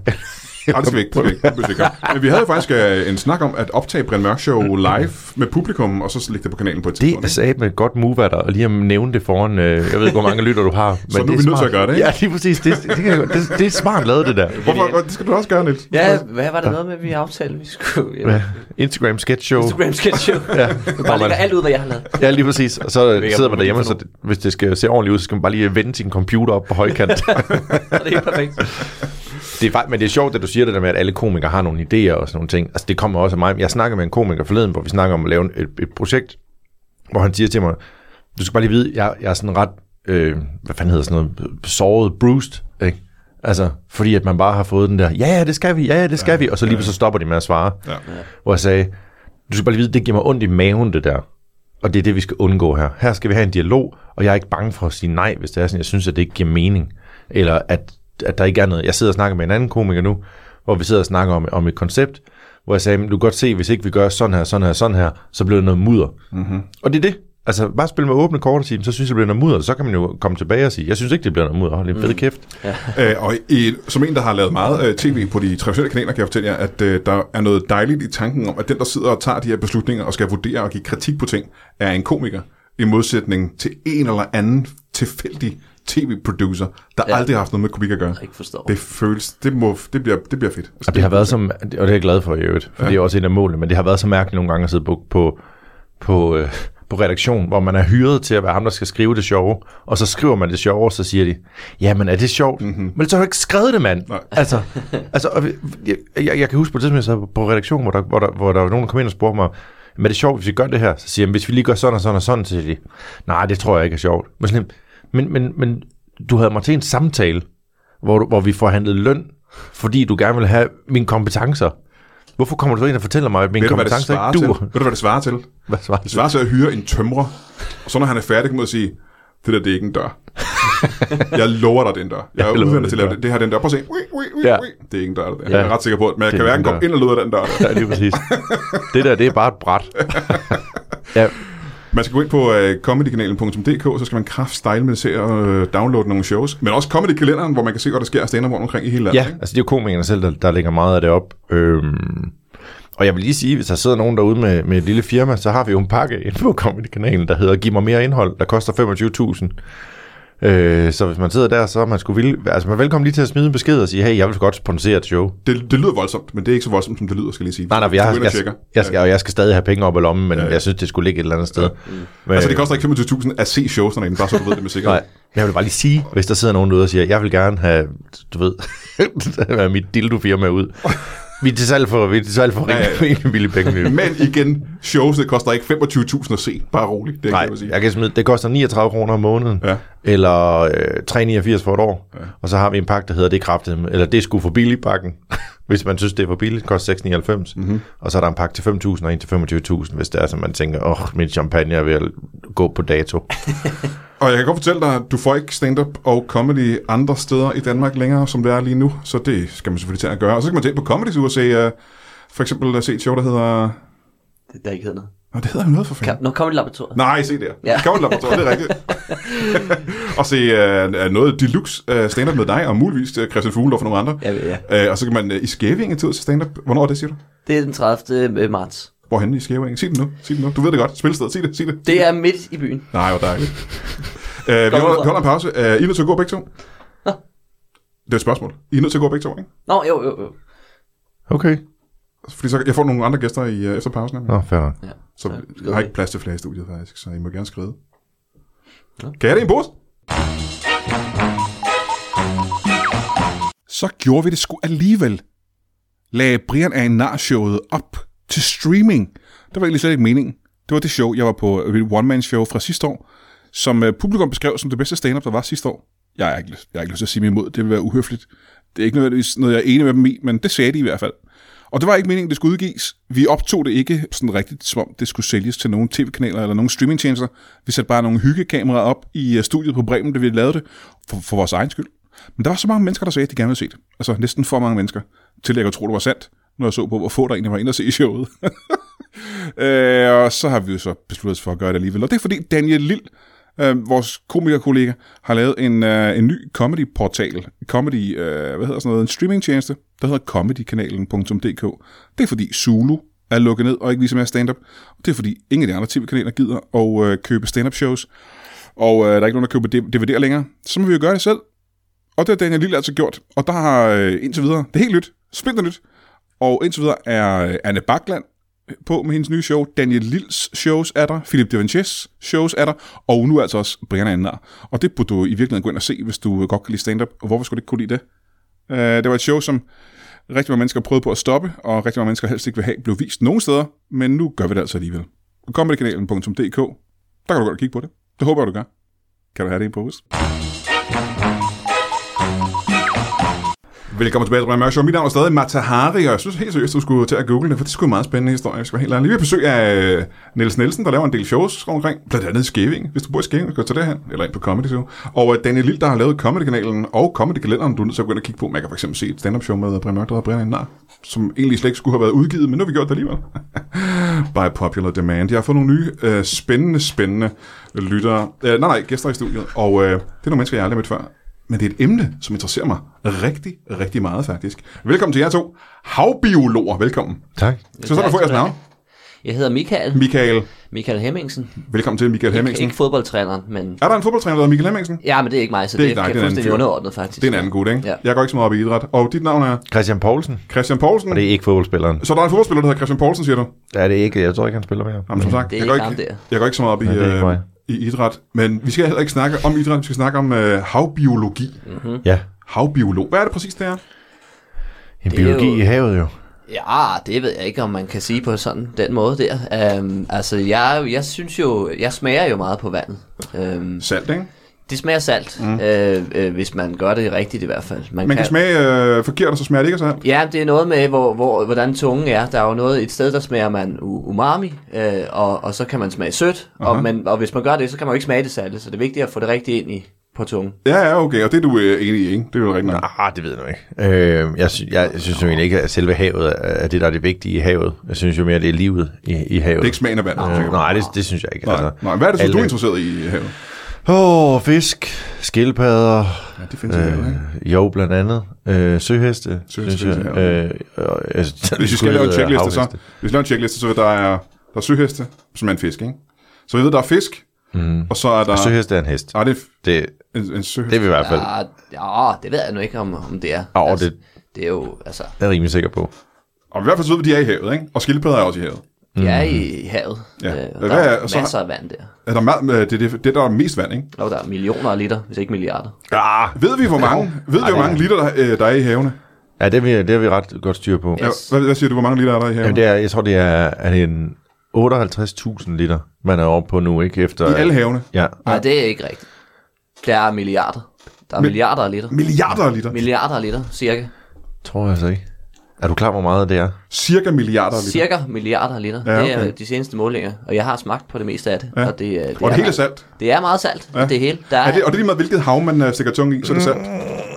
Nej, det skal vi ikke. Det skal vi ikke. Det. Men vi havde jo faktisk øh, en snak om at optage Brian Mørk Show live med publikum, og så lægge det på kanalen på et
Det
tidspunkt.
er sagde med et godt move af dig, og lige at nævne det foran, øh, jeg ved ikke, hvor mange lytter du har. Men
Så nu er
det
vi nødt til
smart.
at gøre det, ikke?
Ja, lige præcis. Det, det, det, kan det, det er smart lavet, det der.
Hvorfor? Det skal du også gøre, Niels.
Ja, hvad var der noget med, at vi aftalte, vi skulle...
Ja. Instagram sketch show.
Instagram sketch show.
Ja.
Vi bare lægger alt ud, hvad jeg har lavet.
Ja, lige præcis. Og så sidder man derhjemme, så det, hvis det skal se ordentligt ud, så skal man bare lige vende sin computer op på højkant.
Det er helt perfekt.
Det er, fakt- men det er sjovt, at du siger det der med, at alle komikere har nogle idéer og sådan nogle ting. Altså, det kommer også af mig. Jeg snakker med en komiker forleden, hvor vi snakker om at lave et, et projekt, hvor han siger til mig, du skal bare lige vide, jeg, jeg er sådan ret, øh, hvad fanden hedder sådan noget, såret, bruised, ikke? Altså, fordi at man bare har fået den der, ja, ja, det skal vi, ja, ja, det skal ja, vi, og så lige så stopper de med at svare.
Ja.
Hvor jeg sagde, du skal bare lige vide, det giver mig ondt i maven, det der. Og det er det, vi skal undgå her. Her skal vi have en dialog, og jeg er ikke bange for at sige nej, hvis det er sådan, jeg synes, at det ikke giver mening. Eller at, at der ikke er noget. Jeg sidder og snakker med en anden komiker nu, hvor vi sidder og snakker om, om et koncept, hvor jeg sagde, "Men du kan godt se, hvis ikke vi gør sådan her, sådan her, sådan her, så bliver det noget mudder. Mm-hmm. Og det er det. Altså, bare spille med åbne kort og sige, så synes jeg, det bliver noget mudder. Så kan man jo komme tilbage og sige, jeg synes ikke, det bliver noget mudder. Hold en fed kæft.
Øh, og i, som en, der har lavet meget øh, tv på de traditionelle kanaler, kan jeg fortælle jer, at øh, der er noget dejligt i tanken om, at den, der sidder og tager de her beslutninger og skal vurdere og give kritik på ting, er en komiker, i modsætning til en eller anden tilfældig tv-producer, der ja. Aldrig har haft noget med komik at gøre.
Jeg ikke forstår.
Det føles, det, må, det, bliver, det bliver fedt. Altså,
Og det har været som, og det er jeg glad for i øvrigt, for ja. det er også en af målene, men det har været så mærkeligt nogle gange at sidde på, på, på, øh, på redaktion, hvor man er hyret til at være ham, der skal skrive det sjove, og så skriver man det sjove, og så siger de, jamen er det sjovt? Mm-hmm. Men så har du ikke skrevet det, mand.
Nej.
Altså, altså jeg, jeg, jeg kan huske på det tidspunkt, jeg sad på, på redaktion, hvor der, hvor, der, hvor der var nogen, der kom ind og spurgte mig, men er det sjovt, hvis vi gør det her? Så siger jeg, hvis vi lige gør sådan og sådan og sådan, så siger de, nej, det tror jeg ikke er sjovt. Men, sådan, men, men, men du havde mig til en samtale, hvor, du, hvor vi forhandlede løn, fordi du gerne vil have mine kompetencer. Hvorfor kommer du så ind og fortæller mig, at mine
ved du,
kompetencer
svarer
ikke
til?
duer?
Ved du, hvad det svarer til?
Hvad svarer
Det svarer til at hyre en tømrer, og så når han er færdig, kan man sige, det der, det er ikke en dør. jeg lover dig, det er en dør. Jeg er
Jeg lover
udvendt
dig,
til at
er
lave det. Det her, den dør. Prøv at se. Ui, ui, ui,
Ja.
ui. Det er ikke en dør, det der.
Ja.
Jeg er ret sikker på, men jeg
Det
kan
er
hverken komme ind eller ud af den dør. Der.
Ja, lige præcis. det der, det er bare et bræt. ja,
Man skal gå ind på uh, comedykanalen.dk, så skal man kraftstyle med se og uh, downloade nogle shows. Men også Comedy-kalenderen, hvor man kan se, hvad der sker af stand rundt omkring i hele landet.
ja,
ikke?
altså det er jo komikerne selv, der, der lægger meget af det op. Øhm, og jeg vil lige sige, hvis der sidder nogen derude med, med et lille firma, så har vi jo en pakke inde på Comedy-kanalen, der hedder Giv mig mere indhold, der koster 25.000. Øh, så hvis man sidder der, så er man sgu vild, altså man er velkommen lige til at smide en besked og sige, hey, jeg vil godt sponsere et show.
Det, det lyder voldsomt, men det er ikke så voldsomt, som det lyder, skal jeg lige sige.
Nej, nej, jeg,
og
jeg,
tjekker.
jeg, skal, og jeg skal stadig have penge op i lommen, men
Ja,
ja, jeg synes, det skulle ligge et eller andet sted. Ja. Men,
Altså, det koster ikke 25.000 at se shows derinde, bare så du ved det med sikkerhed.
Nej, men jeg vil bare lige sige, hvis der sidder nogen derude og siger, jeg vil gerne have, du ved, mit dildo-firma ud. Vi er til salg for, vi er til salg for
Ja, ja.
rigtig, billige penge.
Men igen, shows, det koster ikke 25.000 at se. Bare roligt, det
Nej,
kan jeg sige.
jeg kan smide, det koster 39 kroner om måneden,
Ja.
eller øh, 3,89 for et år. Ja. Og så har vi en pakke, der hedder det kraftet, eller det sgu for billigt pakken. Hvis man synes, det er for billigt, koster 6,99. Mm-hmm. Og så er der en pakke til 5.000 og en til 25.000, hvis det er, så man tænker, åh, oh, min champagne er ved at gå på dato.
Og jeg kan godt fortælle dig, at du får ikke stand-up og comedy andre steder i Danmark længere, som det er lige nu. Så det skal man selvfølgelig til at gøre. Og så kan man tage ind på Comedy Zoo og se, uh, for eksempel uh, se et show, der hedder...
Det, der ikke hedder noget.
Nå, det hedder jo noget for fanden.
Kommer det laboratoriet.
Nej, se der. Ja.
Ja.
Comedy Laboratoriet, det er rigtigt. og se uh, noget deluxe uh, stand-up med dig, og muligvis uh, Christian Fuglendorf og nogle andre.
Ja, ja.
Uh, og så kan man uh, i Skævinge til stand-up. Hvornår er det, siger du?
Det er den 30. marts.
Hvorhen i Skævinge? Sig det nu. Sig det nu. Du ved det godt. Spilsted. Sig det. Sig det.
Det er midt i byen.
Nej, hvor dejligt. uh, vi, holder, vi holder en pause. Uh, I er nødt til at gå begge to.
Nå.
Det er et spørgsmål. I er nødt til at gå begge to, ikke?
Nå, jo, jo, jo.
Okay.
Fordi så, jeg får nogle andre gæster i, uh, efter pausen.
Nå, fair nok.
Ja.
Så
Ja,
jeg har ikke plads til flere i studiet, faktisk, så I må gerne skride.
Nå.
Kan jeg det i en pose? Så gjorde vi det sgu alligevel. Lagde Brian af showet op til streaming. Det var egentlig slet ikke meningen. Det var det show, jeg var på et one-man-show fra sidste år, som uh, publikum beskrev som det bedste stand-up, der var sidste år. Jeg har ikke, jeg har ikke lyst til at sige mig imod, det vil være uhøfligt. Det er ikke nødvendigvis noget, jeg er enig med dem i, men det sagde de i hvert fald. Og det var ikke meningen, det skulle udgives. Vi optog det ikke sådan rigtigt, som om det skulle sælges til nogle tv-kanaler eller nogle streamingtjenester. Vi satte bare nogle hyggekameraer op i øh, studiet på Bremen, da vi lavede det, for, for vores egen skyld. Men der var så mange mennesker, der sagde, at de gerne ville se det. Altså næsten for mange mennesker, til at jeg kunne tro, det var sandt, når jeg så på, hvor få der egentlig var inde og se showet. øh, og så har vi jo så besluttet os for at gøre det alligevel. Og det er fordi Daniel Lille
øh, vores komikerkollega, har lavet en, øh, en ny comedy-portal, comedy, øh, hvad hedder sådan noget, en streamingtjeneste, der hedder comedykanalen.dk. Det er fordi Zulu er lukket ned og ikke viser mere stand-up. Det er fordi ingen af de andre tv-kanaler gider at øh, købe stand-up shows. Og øh, der er ikke nogen, der køber DVD'er længere. Så må vi jo gøre det selv. Og det har Daniel Lille altså gjort. Og der har øh, indtil videre, det er helt nyt, spændende nyt. Og indtil videre er øh, Anne Bakland på med hendes nye show. Daniel Lills shows er der. Philip Devanches shows er der. Og nu altså også Brian Ander. Og det burde du i virkeligheden gå ind og se, hvis du øh, godt kan lide stand-up. Og hvorfor skulle du ikke kunne lide det? Uh, det var et show, som rigtig mange mennesker prøvede på at stoppe, og rigtig mange mennesker helst ikke vil have blev vist nogen steder, men nu gør vi det altså alligevel. Comedykanalen.dk, der kan du godt kigge på det. Det håber jeg, du gør. Kan du have det i en pose?
Velkommen tilbage til Brian Mørk Show. Mit navn er stadig Matahari, og jeg synes helt seriøst, du skulle til at google det, for det er en meget spændende historie. Jeg skal være helt ærlig. Vi har besøg af øh, Niels Nielsen, der laver en del shows omkring, blandt andet i Skæving. Hvis du bor i Skæving, så gå til det her, eller ind på Comedy Show. Og øh, Daniel Lille, der har lavet Comedy-kanalen og Comedy-kalenderen, du er nødt til at gå ind og kigge på. Man kan for eksempel se et stand-up show med Brian Mørk, der hedder Brian Nar, som egentlig slet ikke skulle have været udgivet, men nu har vi gjort det alligevel. By popular demand. Jeg har fået nogle nye, øh, spændende, spændende lyttere. Øh, nej, nej, gæster i studiet. Og øh, det er nogle mennesker, jeg aldrig mødt før men det er et emne, som interesserer mig rigtig, rigtig meget faktisk. Velkommen til jer to. Havbiologer, velkommen.
Tak.
Så så der få jeres navn.
Jeg hedder Michael.
Michael.
Michael Hemmingsen.
Velkommen til Michael Hemmingsen.
Ikke fodboldtræneren, men...
Er der en fodboldtræner, der hedder Michael Hemmingsen?
Ja, men det er ikke mig, så
Det er ikke dig,
det
det er
fuldstændig underordnet, faktisk.
Det er en anden god, ikke?
Ja.
Jeg går ikke så meget op i idræt. Og dit navn er
Christian Poulsen.
Christian Poulsen.
Og det er ikke fodboldspilleren.
Så der er en fodboldspiller, der hedder Christian Poulsen, siger du?
Ja, det er ikke. Jeg tror ikke, han spiller mere.
Jamen, som sagt,
Det er
jeg, går
ikke ham
ikke,
der.
jeg går ikke så meget op i,
Nej, det er ikke
øh,
mig.
I idræt. Men vi skal heller ikke snakke om idræt, vi skal snakke om øh, havbiologi.
Mhm.
Ja.
Havbiolog. Hvad er det præcis, det er?
En
Det er
biologi
jo-
i havet jo.
Ja, det ved jeg ikke, om man kan sige på sådan den måde der. Um, altså, jeg, jeg synes jo, jeg smager jo meget på vandet. Um,
Salt, ikke?
Det smager salt, mm. øh, øh, hvis man gør det rigtigt i hvert fald.
Man kan smage øh, forkert, og så smager det ikke af salt.
Ja, det er noget med, hvor, hvor, hvordan tungen er. Der er jo noget, et sted, der smager man umami, øh, og, og så kan man smage sødt. Og, men, og hvis man gør det, så kan man jo ikke smage det salte, så det er vigtigt at få det rigtigt ind i på tungen.
Ja, ja, okay. Og det er du øh, enig i, ikke? Det er jo rigtigt.
Ah, det ved jeg nu ikke. Øh, jeg, sy- jeg, synes jo egentlig ikke, at selve havet er det, der er det vigtige i havet. Jeg synes jo mere, det er livet i, i havet.
Det er ikke smagen af vand.
Øh, nej, det, det synes jeg ikke.
Nej, nej. Hvad er det, så
alle-
du er interesseret i i havet?
Åh, oh, fisk, skildpadder,
Ja, det findes i havet, ikke?
øh, jo blandt andet, øh, søheste,
Søheste
synes jeg.
havet.
Øh, og, altså,
Hvis vi skal lave en checkliste, så, hvis vi laver en checkliste, så er der, er, der er søheste, som er en fisk, ikke? Så vi ved, der er fisk, mm. og så er der...
Og søheste er en hest.
Ah, det er
Det,
en, en søheste.
det er vi i hvert fald
Ja, ja, det ved jeg nu ikke, om, om det er.
Ja,
altså,
det-
det er jo, altså,
jeg er rimelig sikker på.
Og i hvert fald så ved vi, de er i havet, ikke? Og skildpadder er også i havet.
De er i havet.
Ja.
Øh, og
Hvad
der
er-
er
så-
masser af vand der.
Er der meget, øh, det, er det, det, der er mest vand, ikke?
Og der er millioner af liter, hvis ikke milliarder.
Ah, ved vi, hvor mange, ved vi, hvor mange liter, der, øh, der er i havene?
Ja, det er vi, det er vi ret godt styr på.
Ja.
Ja, hvad, hvad siger du, hvor mange liter er der i haven?
Jamen, det er, jeg tror, det er, er det en 58.000 liter, man er oppe på nu, ikke? Efter,
I alle havene?
Ja.
Nej, det er ikke rigtigt. Der er milliarder. Der er milliarder af liter.
Milliarder af liter.
Milliarder af liter, cirka.
Tror jeg altså ikke. Er du klar, hvor meget det er?
Cirka milliarder liter.
Cirka milliarder liter.
Ja,
Det
okay.
er de seneste målinger. Og jeg har smagt på det meste af det.
Ja.
Og det, er- det,
Og det hele er salt.
Det er meget salt.
Ja.
Ja. Det hele. Der
Er
er,
det, og det er lige meget, hvilket hav man øh, stikker tung i, så er det salt.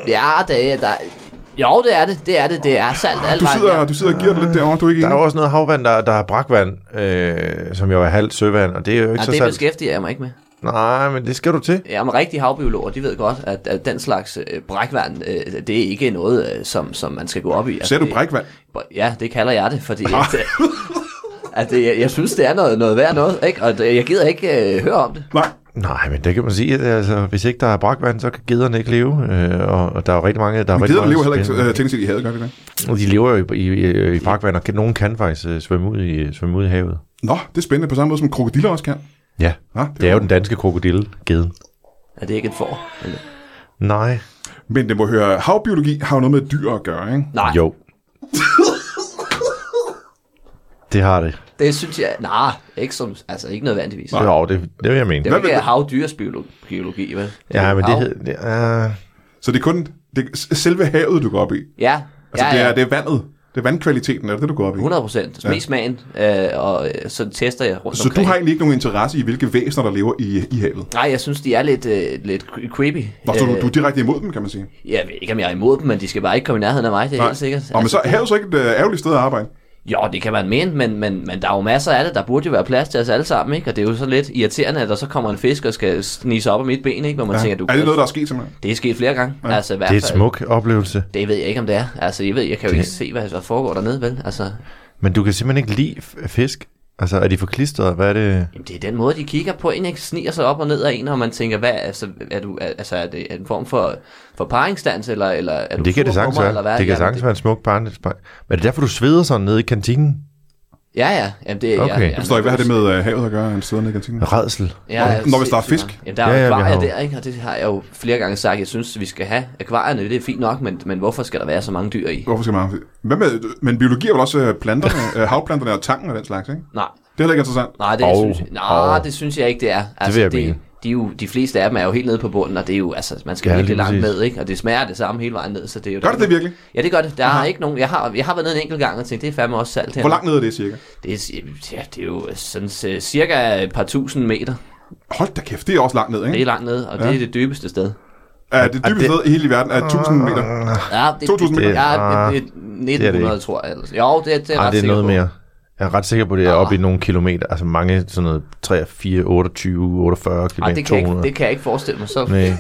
Ja, det er, der, jo, det er det. Det er det. Det er salt alt
Du
vejen.
sidder,
ja.
du sidder og giver det lidt derovre, du er ikke
Der er jo også noget havvand, der, der er brakvand, øh, som jo er halvt søvand, og det er jo ikke
Nej,
så
det
salt.
beskæftiger jeg mig ikke med.
Nej, men det skal du til.
Ja, men rigtige havbiologer, de ved godt, at, at den slags øh, brækvand, øh, det er ikke noget, øh, som, som man skal gå op i. Altså,
Ser du
det-
brækvand?
Ja, det kalder jeg det, fordi at, øh, at det, jeg, jeg synes, det er noget, noget værd noget, ikke? og det, jeg gider ikke øh, høre om det.
Nej.
Nej, men det kan man sige, at altså, hvis ikke der er brakvand, så kan gederne ikke leve, øh, og, og der er jo rigtig mange, der er
Men
mange
lever heller ikke øh, teknisk set i havet, gør de det?
Og de lever jo i, i, i, i brakvand, og nogen kan faktisk øh, svømme, ud i, svømme ud i havet.
Nå, det er spændende på samme måde, som krokodiller også kan.
Ja,
Ja,
det er jo den danske krokodille, geden.
Er det ikke et får? Eller?
Nej.
Men det må høre, havbiologi har jo noget med dyr at gøre, ikke?
Nej,
Jo. det har det.
det synes jeg, nej, ikke, som, altså ikke nødvendigvis.
Nej. Jo, det, det vil jeg mene.
Det er jo
Hvad
ikke havdyrsbiologi, vel? Det
Ja, men det,
hav-
hed- det er...
Så det er kun det selve havet, du går op i.
Ja,
Altså,
ja,
det,
ja.
er, det er vandet. Det er vandkvaliteten, er det du går op i?
100 procent. Smag smagen, øh, og øh, så tester jeg rundt
Så du
omkring.
har egentlig ikke nogen interesse i, hvilke væsener, der lever i, i havet?
Nej, jeg synes, de er lidt, øh, lidt creepy.
Nå, så du,
Øh,
du er direkte imod dem, kan man sige.
Jeg ved ikke, om jeg er imod dem, men de skal bare ikke komme i nærheden af mig, det er
Nej.
helt sikkert.
Og men så er
det-
havet så ikke et øh, ærgerligt sted at arbejde?
Jo, det kan man mene, men, men, men der er jo masser af det. Der burde jo være plads til os alle sammen, ikke? Og det er jo så lidt irriterende, at der så kommer en fisk og skal snige sig op af mit ben, ikke? Hvor man ja. tænker, du,
Er det noget, der er sket simpelthen?
det er sket flere gange. Ja. Altså, i hvert
Det er en
fald-
smuk oplevelse.
Det ved jeg ikke, om det er. Altså, jeg ved, jeg kan jo ikke se, hvad der foregår dernede, vel? Altså,
Men du kan simpelthen ikke lide fisk. Altså, er de for klistret? Hvad er det?
jamen, det er den måde, de kigger på en, ikke? Sniger sig op og ned af en, og man tænker, hvad, altså, er du, altså, er det en form for, for paringsdans, eller, eller er du
det kan det sagtens være.
eller hvad?
Det kan
Jamen,
sagtens være en smuk barnets Men er det derfor, du sveder sådan nede i kantinen?
Ja, ja. Jamen, det,
Okay.
ja,
Jeg
Jeg forstår ikke, hvad har det med uh, havet at gøre, han sidder nede i kantinen?
Redsel.
Ja, ja,
Når vi starter fisk?
Jamen, der er
Ja, ja,
akvarier der, ikke? Og det har jeg jo flere gange sagt. Jeg synes, vi skal have akvarierne. Det er fint nok, men, men hvorfor skal der være så mange dyr i?
Hvorfor skal man Hvad med, men biologi er vel også øh, planterne, øh, havplanterne og tangen og den slags, ikke?
Nej,
Det er heller ikke interessant.
nej, det,
Og-
synes, jeg, nej
og-
det synes jeg ikke, det er. Altså,
vil jeg
det,
mene.
De, er jo, de fleste af dem er jo helt nede på bunden, og det er jo, altså, man skal
Ja,
ja, virkelig langt ned, ikke? Og det smager det samme hele vejen ned, så det er jo...
Gør det det virkelig?
Ja, det gør det. Der er ikke nogen... Jeg har, jeg har været nede en enkelt gang og tænkt, det er fandme også salt her.
Hvor langt ned er det cirka?
Det er, ja, det er jo sådan uh, cirka et par tusind meter.
Hold da kæft, det er også langt ned,
Det er
ikke?
langt ned, og det er det dybeste sted.
Er det dybeste
det-
sted i hele verden er 1000 meter.
Ja, det,
2000
det,
meter?
Ja,
Ah,
det, det, 1900,
ikke.
tror jeg. Ellers. Jo, det, det er
Ej,
ret
det er noget
på.
mere. Jeg er ret sikker på, at det er
Ah.
oppe i nogle kilometer. Altså mange, sådan noget 3, 4, 28, 48 km,
Ej, det kan, jeg
200.
ikke, det kan jeg ikke forestille mig. Så.
Nej.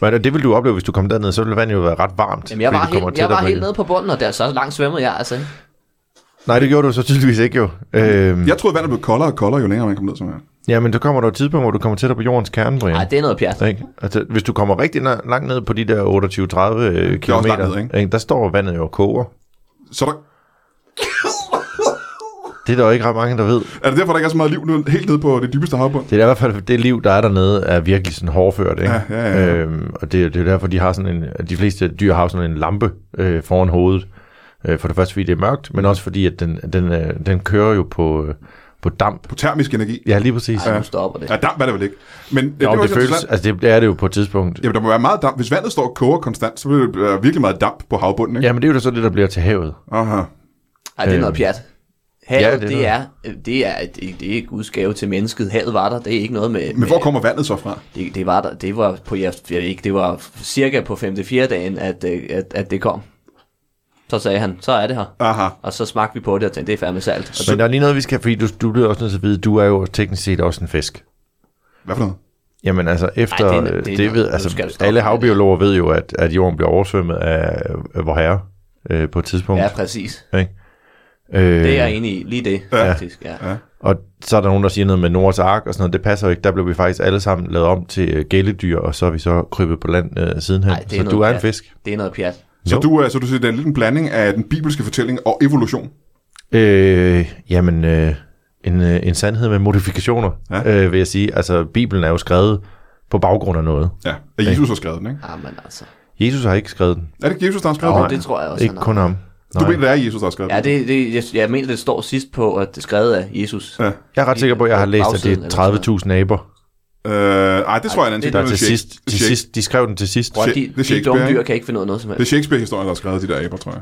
Men det vil du opleve, hvis du kommer derned, så vil vandet jo være ret varmt.
Jamen, jeg var,
du kommer
helt, jeg var
på
helt nede på bunden, og der så langt svømmede jeg, altså. ikke?
Nej, det gjorde du så tydeligvis ikke jo. Øhm,
Jeg troede, vandet blev koldere og koldere, jo længere man kom ned, som er.
Ja, men så kommer der et tidspunkt, hvor du kommer tættere på jordens kerne, Brian.
Nej, det er noget pjat.
Ikke? Altså, hvis du kommer rigtig langt ned på de der 28-30 øh,
også langt
kilometer,
ned, ikke?
ikke? der står vandet jo og koger.
Så der,
Det er der jo ikke ret mange, der ved.
er det derfor, der ikke er så meget liv nu, helt nede på det dybeste havbund?
Det er i hvert fald det liv, der er dernede, er virkelig sådan hårdført. Ikke?
Ja, ja, ja, ja.
Øhm, og det, det er derfor, de har sådan en, de fleste dyr har sådan en lampe øh, foran hovedet. Øh, for det første, fordi det er mørkt, men også fordi, at den, den, øh, den kører jo på, øh, på damp.
På termisk energi?
Ja, lige præcis.
Ej, nu stopper det.
Ja, damp er det vel ikke. Men det,
Jo,
det,
det,
var
det føles, altså det, det er det jo på et tidspunkt.
Jamen, der må være meget damp. Hvis vandet står og koger konstant, så vil det være virkelig meget damp på havbunden, ikke?
Ja, men det er jo så det, der bliver til havet.
Aha.
Ej, det er noget
Øhm.
pjat. Havet,
Ja, det er
det, er, det, er, det, det er Guds gave til mennesket. Havet var der. Det er ikke noget med...
Men
med,
hvor kommer vandet så fra?
det, det, var der. Det var på, jeg, jeg ved ikke, det var cirka på 5. 4. dagen, at, øh, at, at det kom. Så sagde han, så er det her.
Aha.
Og så smagte vi på det og tænkte, det er fandme salt. Og
Men der er lige noget, vi skal, fordi du, du bliver også nødt til at vide, du er jo teknisk set også en fisk.
Hvad for noget?
Jamen altså, efter,
Ej, det er-
det,
det er
det, ved, altså alle
med
havbiologer ved jo, at, at jorden bliver oversvømmet af, af vor herre øh, på et tidspunkt.
ja, præcis.
Ikke? Øh,
Det er jeg enig i. Lige det,
Ja.
faktisk. Ja.
Ja.
Og så er der nogen, der siger noget med Nords Ark og sådan noget. Det passer jo ikke. Der blev vi faktisk alle sammen lavet om til øh, gælledyr, og så er vi så krybet på land øh, sidenhen.
Ej,
så
noget
du er en fisk.
Det er noget pjat.
Så du, er, så du siger, det er lidt en blanding af den bibelske fortælling og evolution.
Øh, jamen, øh, en, øh, en sandhed med modifikationer,
Ja.
øh, vil jeg sige. Altså, Bibelen er jo skrevet på baggrund af noget.
Ja, at Jesus har skrevet den, ikke?
Jamen altså.
Jesus har ikke skrevet den.
Er det Jesus, der har skrevet
Jo,
den?
det tror jeg også,
Ikke kun ham.
Du
Nej.
mener, det er Jesus, der har skrevet
Ja, det, det, jeg, jeg mener, det står sidst på, at det er skrevet af Jesus.
Ja.
Jeg er ret sikker på, at jeg har læst, at det er 30.000 aber,
Øh, ej, det tror jeg er en anden
det
ting.
der
Det
til
er
sidst,
Shake-
til sidst. De skrev den til sidst.
At de,
det er
de dumme dyr
ikke?
kan ikke finde ud af noget som
Det er
helst.
Shakespeare-historien, der har skrevet de der aber, tror jeg.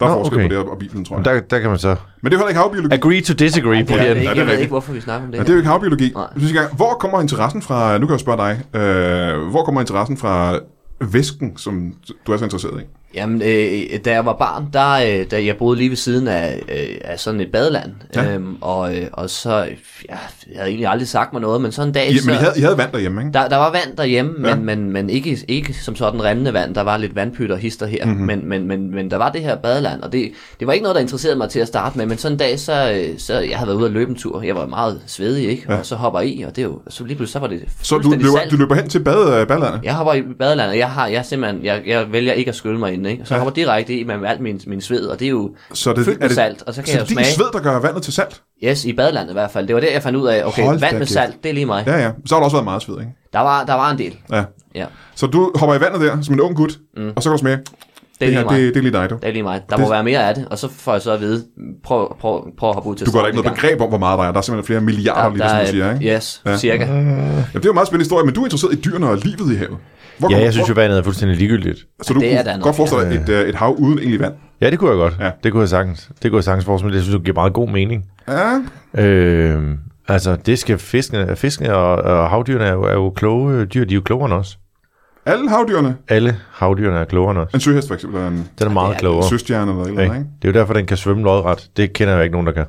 Der er
Nå,
forskel
okay.
på det og Bibelen, tror jeg.
Der, der kan man så...
Men det er jo heller ikke havbiologi.
Agree to disagree på
Jeg, ved
den.
ikke,
Ja, det er
jeg ved ikke, hvorfor vi snakker om det
Ja, det er jo ikke havbiologi.
Nej.
Jeg synes ikke engang, hvor kommer interessen fra, nu kan jeg spørge dig, øh, hvor kommer interessen fra væsken, som du er så interesseret i?
Jamen, øh, da jeg var barn, der, øh, da jeg boede lige ved siden af, øh, af sådan et badeland,
Ja.
ja. øhm, og, øh, og så, ja, jeg havde egentlig aldrig sagt mig noget, men sådan en dag,
I,
så,
men I havde, I havde vand derhjemme, ikke?
der, der var vand derhjemme,
Ja.
ja. men, men, men ikke, ikke som sådan rendende vand, der var lidt vandpytter og hister her,
Mhm.
mm-hmm. men, men, men, men der var det her badeland, og det, det var ikke noget, der interesserede mig til at starte med, men sådan en dag, så, øh, så jeg havde været ude at løbe en tur, jeg var meget svedig, ikke?
Ja.
Og så hopper i, og det er jo, så lige pludselig, så var det
Så du løber,
salt.
du løber hen til bade, badelandet?
Jeg hopper i badelandet, jeg har jeg simpelthen, jeg, jeg vælger ikke at skylle mig ind, ikke? Så jeg hopper direkte i med alt min, min sved, og det er jo
Så det,
fyldt med salt, og så kan
så
jeg
det
jo
er din
smage.
sved, der gør vandet til salt?
Yes, i badelandet i hvert fald. Det var der, jeg fandt ud af, okay,
Hold
vand med
kæft.
salt, det er lige mig.
Ja, ja. Så har der også været meget sved, ikke?
Der, var, der var en del,
Ja.
ja.
Så du hopper i vandet der, som en ung gut, mm. og så kan du smage,
Det
det,
er lige
her,
mig.
det, det er lige dig, du.
Det er lige mig. Der
Det-
må være mere af det, og så får jeg så at vide, prøv, prøv, prøv at hoppe ud til
Du gør da ikke noget
gang.
begreb om, hvor meget der er. Der er simpelthen flere milliarder, lige som du siger, ikke?
Yes,
Ja.
ja. cirka.
Ja, det er jo en meget spændende historie, men du er interesseret i dyrene og livet i havet. Hvor
Ja, jeg synes jo, vandet er fuldstændig ligegyldigt.
Så du
det er
kunne
noget,
godt forestille dig et, øh, et hav uden egentlig vand?
Ja, det kunne jeg godt.
Ja.
Det kunne jeg sagtens. Det kunne jeg sagtens forestille mig. Det synes jeg giver meget god mening.
Ja,
Øh, altså, det skal fiskene, fiskene og, og havdyrene er jo, er jo kloge dyr. De er jo klogere end os.
Alle havdyrene.
Alle havdyrene er klogere end os.
En søhest for eksempel, en
Den er meget
er
klogere.
søstjerne eller et eller
Ikke?
andet, ikke?
Det er jo derfor, den kan svømme lodret. Det kender jeg ikke nogen, der kan.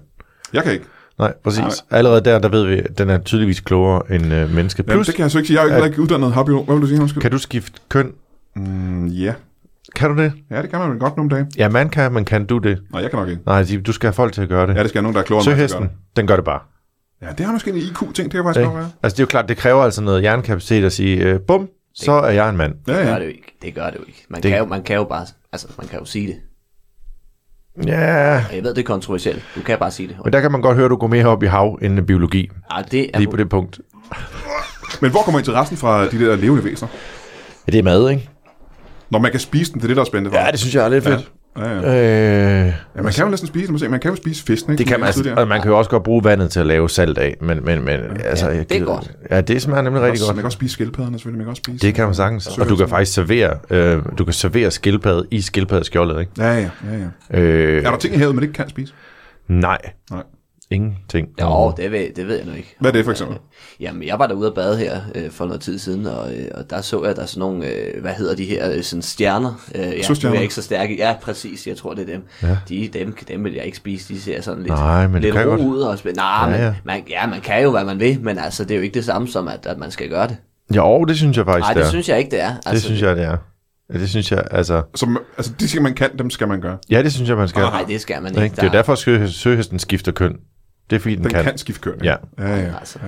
Jeg kan ikke.
Nej, præcis.
Nej.
Allerede der, der ved vi, at den er tydeligvis klogere end øh, mennesket.
Jamen,
Plus,
det kan jeg så ikke sige. Jeg er jo ikke uddannet havbiolog. Hvad vil du sige, undskyld?
kan du skifte køn?
Mm, ja.
Kan du det?
Ja, det kan man vel godt nogle dage.
Ja, man kan, men kan du det?
Nej, jeg kan nok ikke.
Nej, du skal have folk til at gøre det.
Ja, det skal jeg nogen, der er klogere der
Søhesten, den gør det bare.
gør det. Ja, det har måske en IQ-ting. Det kan faktisk godt være.
Altså, det er jo klart, det kræver altså noget hjernekapacitet at sige, øh, bum, så er jeg en mand.
Ja,
Det gør
ja.
det jo ikke. Det gør det jo ikke. Man,
Det-
kan jo, man kan jo bare, altså man kan jo sige det.
Ja,
Og jeg ved, det er kontroversielt. Du kan bare sige det.
men der kan man godt høre, at du går mere op i hav end biologi.
Ja, det er
Lige på det punkt.
Men hvor kommer interessen fra de der levende væsener?
Ja, det er mad, ikke?
Når man kan spise den, det er det, der er spændende.
Ja, det synes jeg er lidt fedt.
Ja, ja.
Øh,
ja man kan jo næsten spise den. Man kan jo spise fisken, ikke?
det kan man, altså, og man kan jo også godt bruge vandet til at lave salt af, men, men, men altså,
Ja,
jeg
det er
gider-
godt.
Ja, det smager nemlig rigtig
også,
godt.
Man kan også spise skildpadderne, selvfølgelig. Man kan også spise...
Det kan man sagtens. Og du kan faktisk servere, øh, du kan servere skildpadde i skildpaddeskjoldet, ikke?
Ja, ja, ja, ja.
Øh,
Er der ting i havet, man ikke kan spise?
nej,
Nej.
Ingenting.
Jo, det ved, det ved jeg nu ikke.
Hvad er det for eksempel?
Jamen, jeg var derude at bade her øh, for noget tid siden, og, øh, og der så jeg, der er sådan nogle, øh, hvad hedder de her, øh, sådan stjerner. Øh, ja, er
Søstjerner?
jeg ikke så stærk. i- Ja, præcis, jeg tror, det er dem. Ja. De, dem, dem vil jeg ikke spise, de ser sådan lidt,
Nej, men det
lidt
kan
ro
godt.
ud. Og spæ- Nej,
Ja,
ja,
ja.
Men, man, ja, man kan jo, hvad man vil, men altså, det er jo ikke det samme som, at, at man skal gøre det.
Jo, det synes jeg faktisk,
Nej,
det
det
er.
synes jeg ikke, det er. Altså,
Det synes jeg, det er. Ja, det synes jeg, altså...
Som, altså, de ting, man kan, dem skal man gøre.
Ja, det synes jeg, man skal.
Nej, det skal man ikke.
Det er jo derfor, at sø- søhesten skifter køn. Det er fordi, den,
Den
kan.
kan, skifte ikke?
Ja.
ja, ja.
Altså,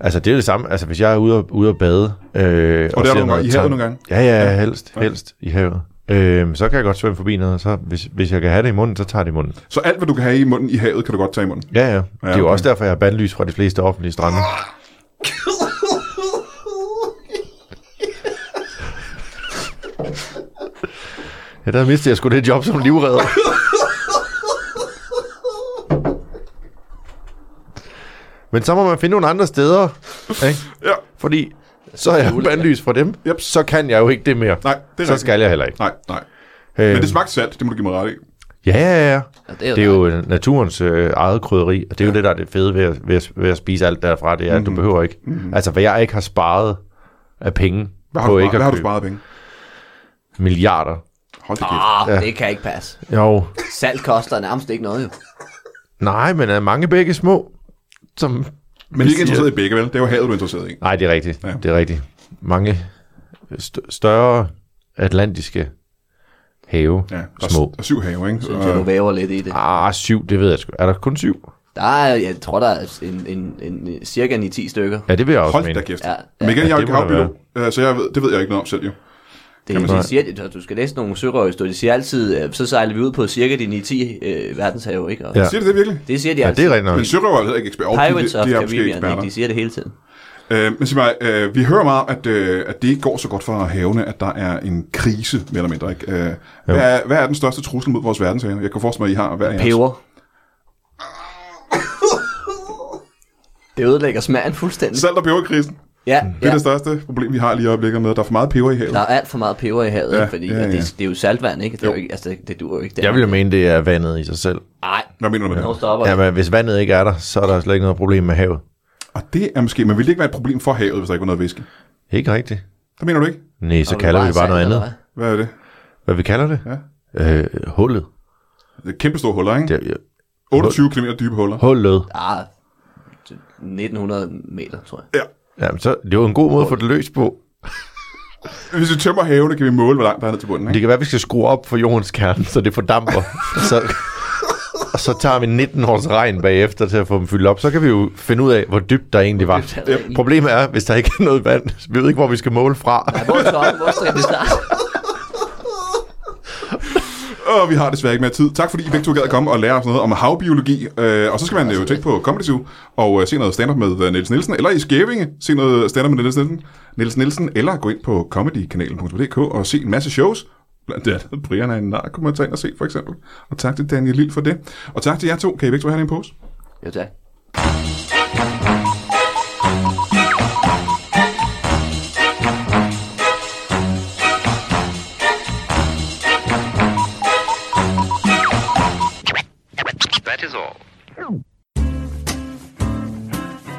Altså, det er det samme. Altså, hvis jeg er ude og, ude at bade... Øh, og,
det er du nogle gange
noget
i havet nogle gange?
Ja, ja, helst. Helst i havet. Øh, så kan jeg godt svømme forbi noget, så hvis, hvis jeg kan have det i munden, så tager jeg det i munden.
Så alt, hvad du kan have i munden i havet, kan du godt tage i munden.
Ja, ja. Det er jo
okay.
også derfor, jeg har bandlys fra de fleste offentlige strande. Ja, der mistede jeg sgu det job som livredder. Men så må man finde nogle andre steder, ikke?
Ja.
Fordi så er jeg bandlys fra dem,
Yep.
så kan jeg jo ikke det mere.
Nej, det er
så skal jeg heller ikke.
Nej, nej.
Øhm,
Men det smagte salt, det må du give mig ret i.
Ja, ja, ja.
Ja, det er jo
Det er jo naturens øh, eget krydderi, og det er jo det, der er det fede ved at, ved at, ved at spise alt derfra, det er, at du behøver ikke. Mm-hmm. Altså, hvad jeg ikke har sparet af penge
Hvad har,
på
du,
ikke
hvad har
at
du sparet penge?
milliarder.
Hold det kæft.
Ah,
Ja.
ja. det kan ikke passe.
Jo,
Salt koster nærmest ikke noget, jo.
nej, men er mange begge små, som...
Men vi er ikke interesseret i begge, vel? Det er jo havet, du er interesseret i.
Nej, det er rigtigt.
Ja.
Ja. Det er rigtigt. Mange st- større atlantiske have,
Ja, der er,
små.
der er syv have, ikke?
Synes jeg, du væver lidt i det.
Ah, syv, det ved jeg sgu. Er der kun syv?
Der er, jeg tror, der er en, en, en, en cirka 9-10 stykker.
Ja, det vil jeg også
Hold
mene.
da kæft.
Ja,
Men igen,
Ja,
jeg er
det
ikke
der
havbiolog, så jeg ved, det ved jeg ikke noget om selv, jo.
Det,
Kan man
de siger, de, du skal læse nogle sørøvhistorier. De siger altid, øh, så sejler vi ud på cirka de 9-10 øh, verdenshave, ikke? Og
Ja.
Siger det det virkelig?
Det siger de
Ja,
altid.
det er rigtigt nok.
Men sørøver er ikke eksperter.
Pirates of
de er
Caribbean? De siger det hele tiden.
Øh, men sig mig, øh, vi hører meget, at, øh, at det ikke går så godt for havene, at der er en krise, mere eller mindre. Ikke? Øh, hvad, er, hvad er den største trussel mod vores verdenshave? Jeg kan forestille mig, at I har hver jeres.
Peber. Det ødelægger smagen fuldstændig.
Salt- og peberkrisen.
Ja,
Det er
ja.
det største problem, vi har lige i øjeblikket med, at der er for meget peber i havet.
Der er alt for meget peber i havet,
Ja,
ja, fordi
ja,
ja, ja.
ja.
Det, det er jo saltvand, ikke? Det, er
Jo.
jo ikke, altså, det, det duer jo ikke.
Jeg vil jo mene, det er vandet i sig selv.
Nej,
Hvad mener du med det?
stopper
Ja,
ja,
men hvis vandet ikke er der, så er der slet ikke noget problem med havet.
Og det er måske, men vil det ikke være et problem for havet, hvis der ikke var noget væske?
Ikke rigtigt.
Det mener du ikke?
Nej, så kalder vi det bare noget andet.
Hvad er det?
Hvad vi kalder det?
Ja.
Øh, hullet.
Det er kæmpe store huller, ikke?
Det, er-
28 km dybe huller.
hullet.
Ah, 1900 meter, tror jeg.
Ja.
Jamen, så, det er jo en god måde at få det løst på.
Hvis vi tømmer havene, kan vi måle, hvor langt der er ned til bunden,
Det
ikke?
kan være, at vi skal skrue op for jordens kerne, så det fordamper. så, og så tager vi 19 års regn bagefter til at få dem fyldt op. Så kan vi jo finde ud af, hvor dybt der egentlig var. Problemet er, hvis der ikke er noget vand, så vi ved ikke, hvor vi skal måle fra.
Hvor skal hvor skal det starte?
Og vi har desværre ikke mere tid. Tak fordi I begge to gad at komme og lære os noget om havbiologi. Øh, og så skal man jo tænke på Comedy Zoo og øh, se noget stand-up med øh, Niels Nielsen, eller i Skævinge se noget stand-up med Niels Nielsen, Niels Nielsen, eller gå ind på comedykanalen.dk og se en masse shows. Blandt andet Brian er en nar, kunne man tage ind og se for eksempel. Og tak til Daniel Lille for det. Og tak til jer to. Kan I begge to have en pose?
Ja, tak.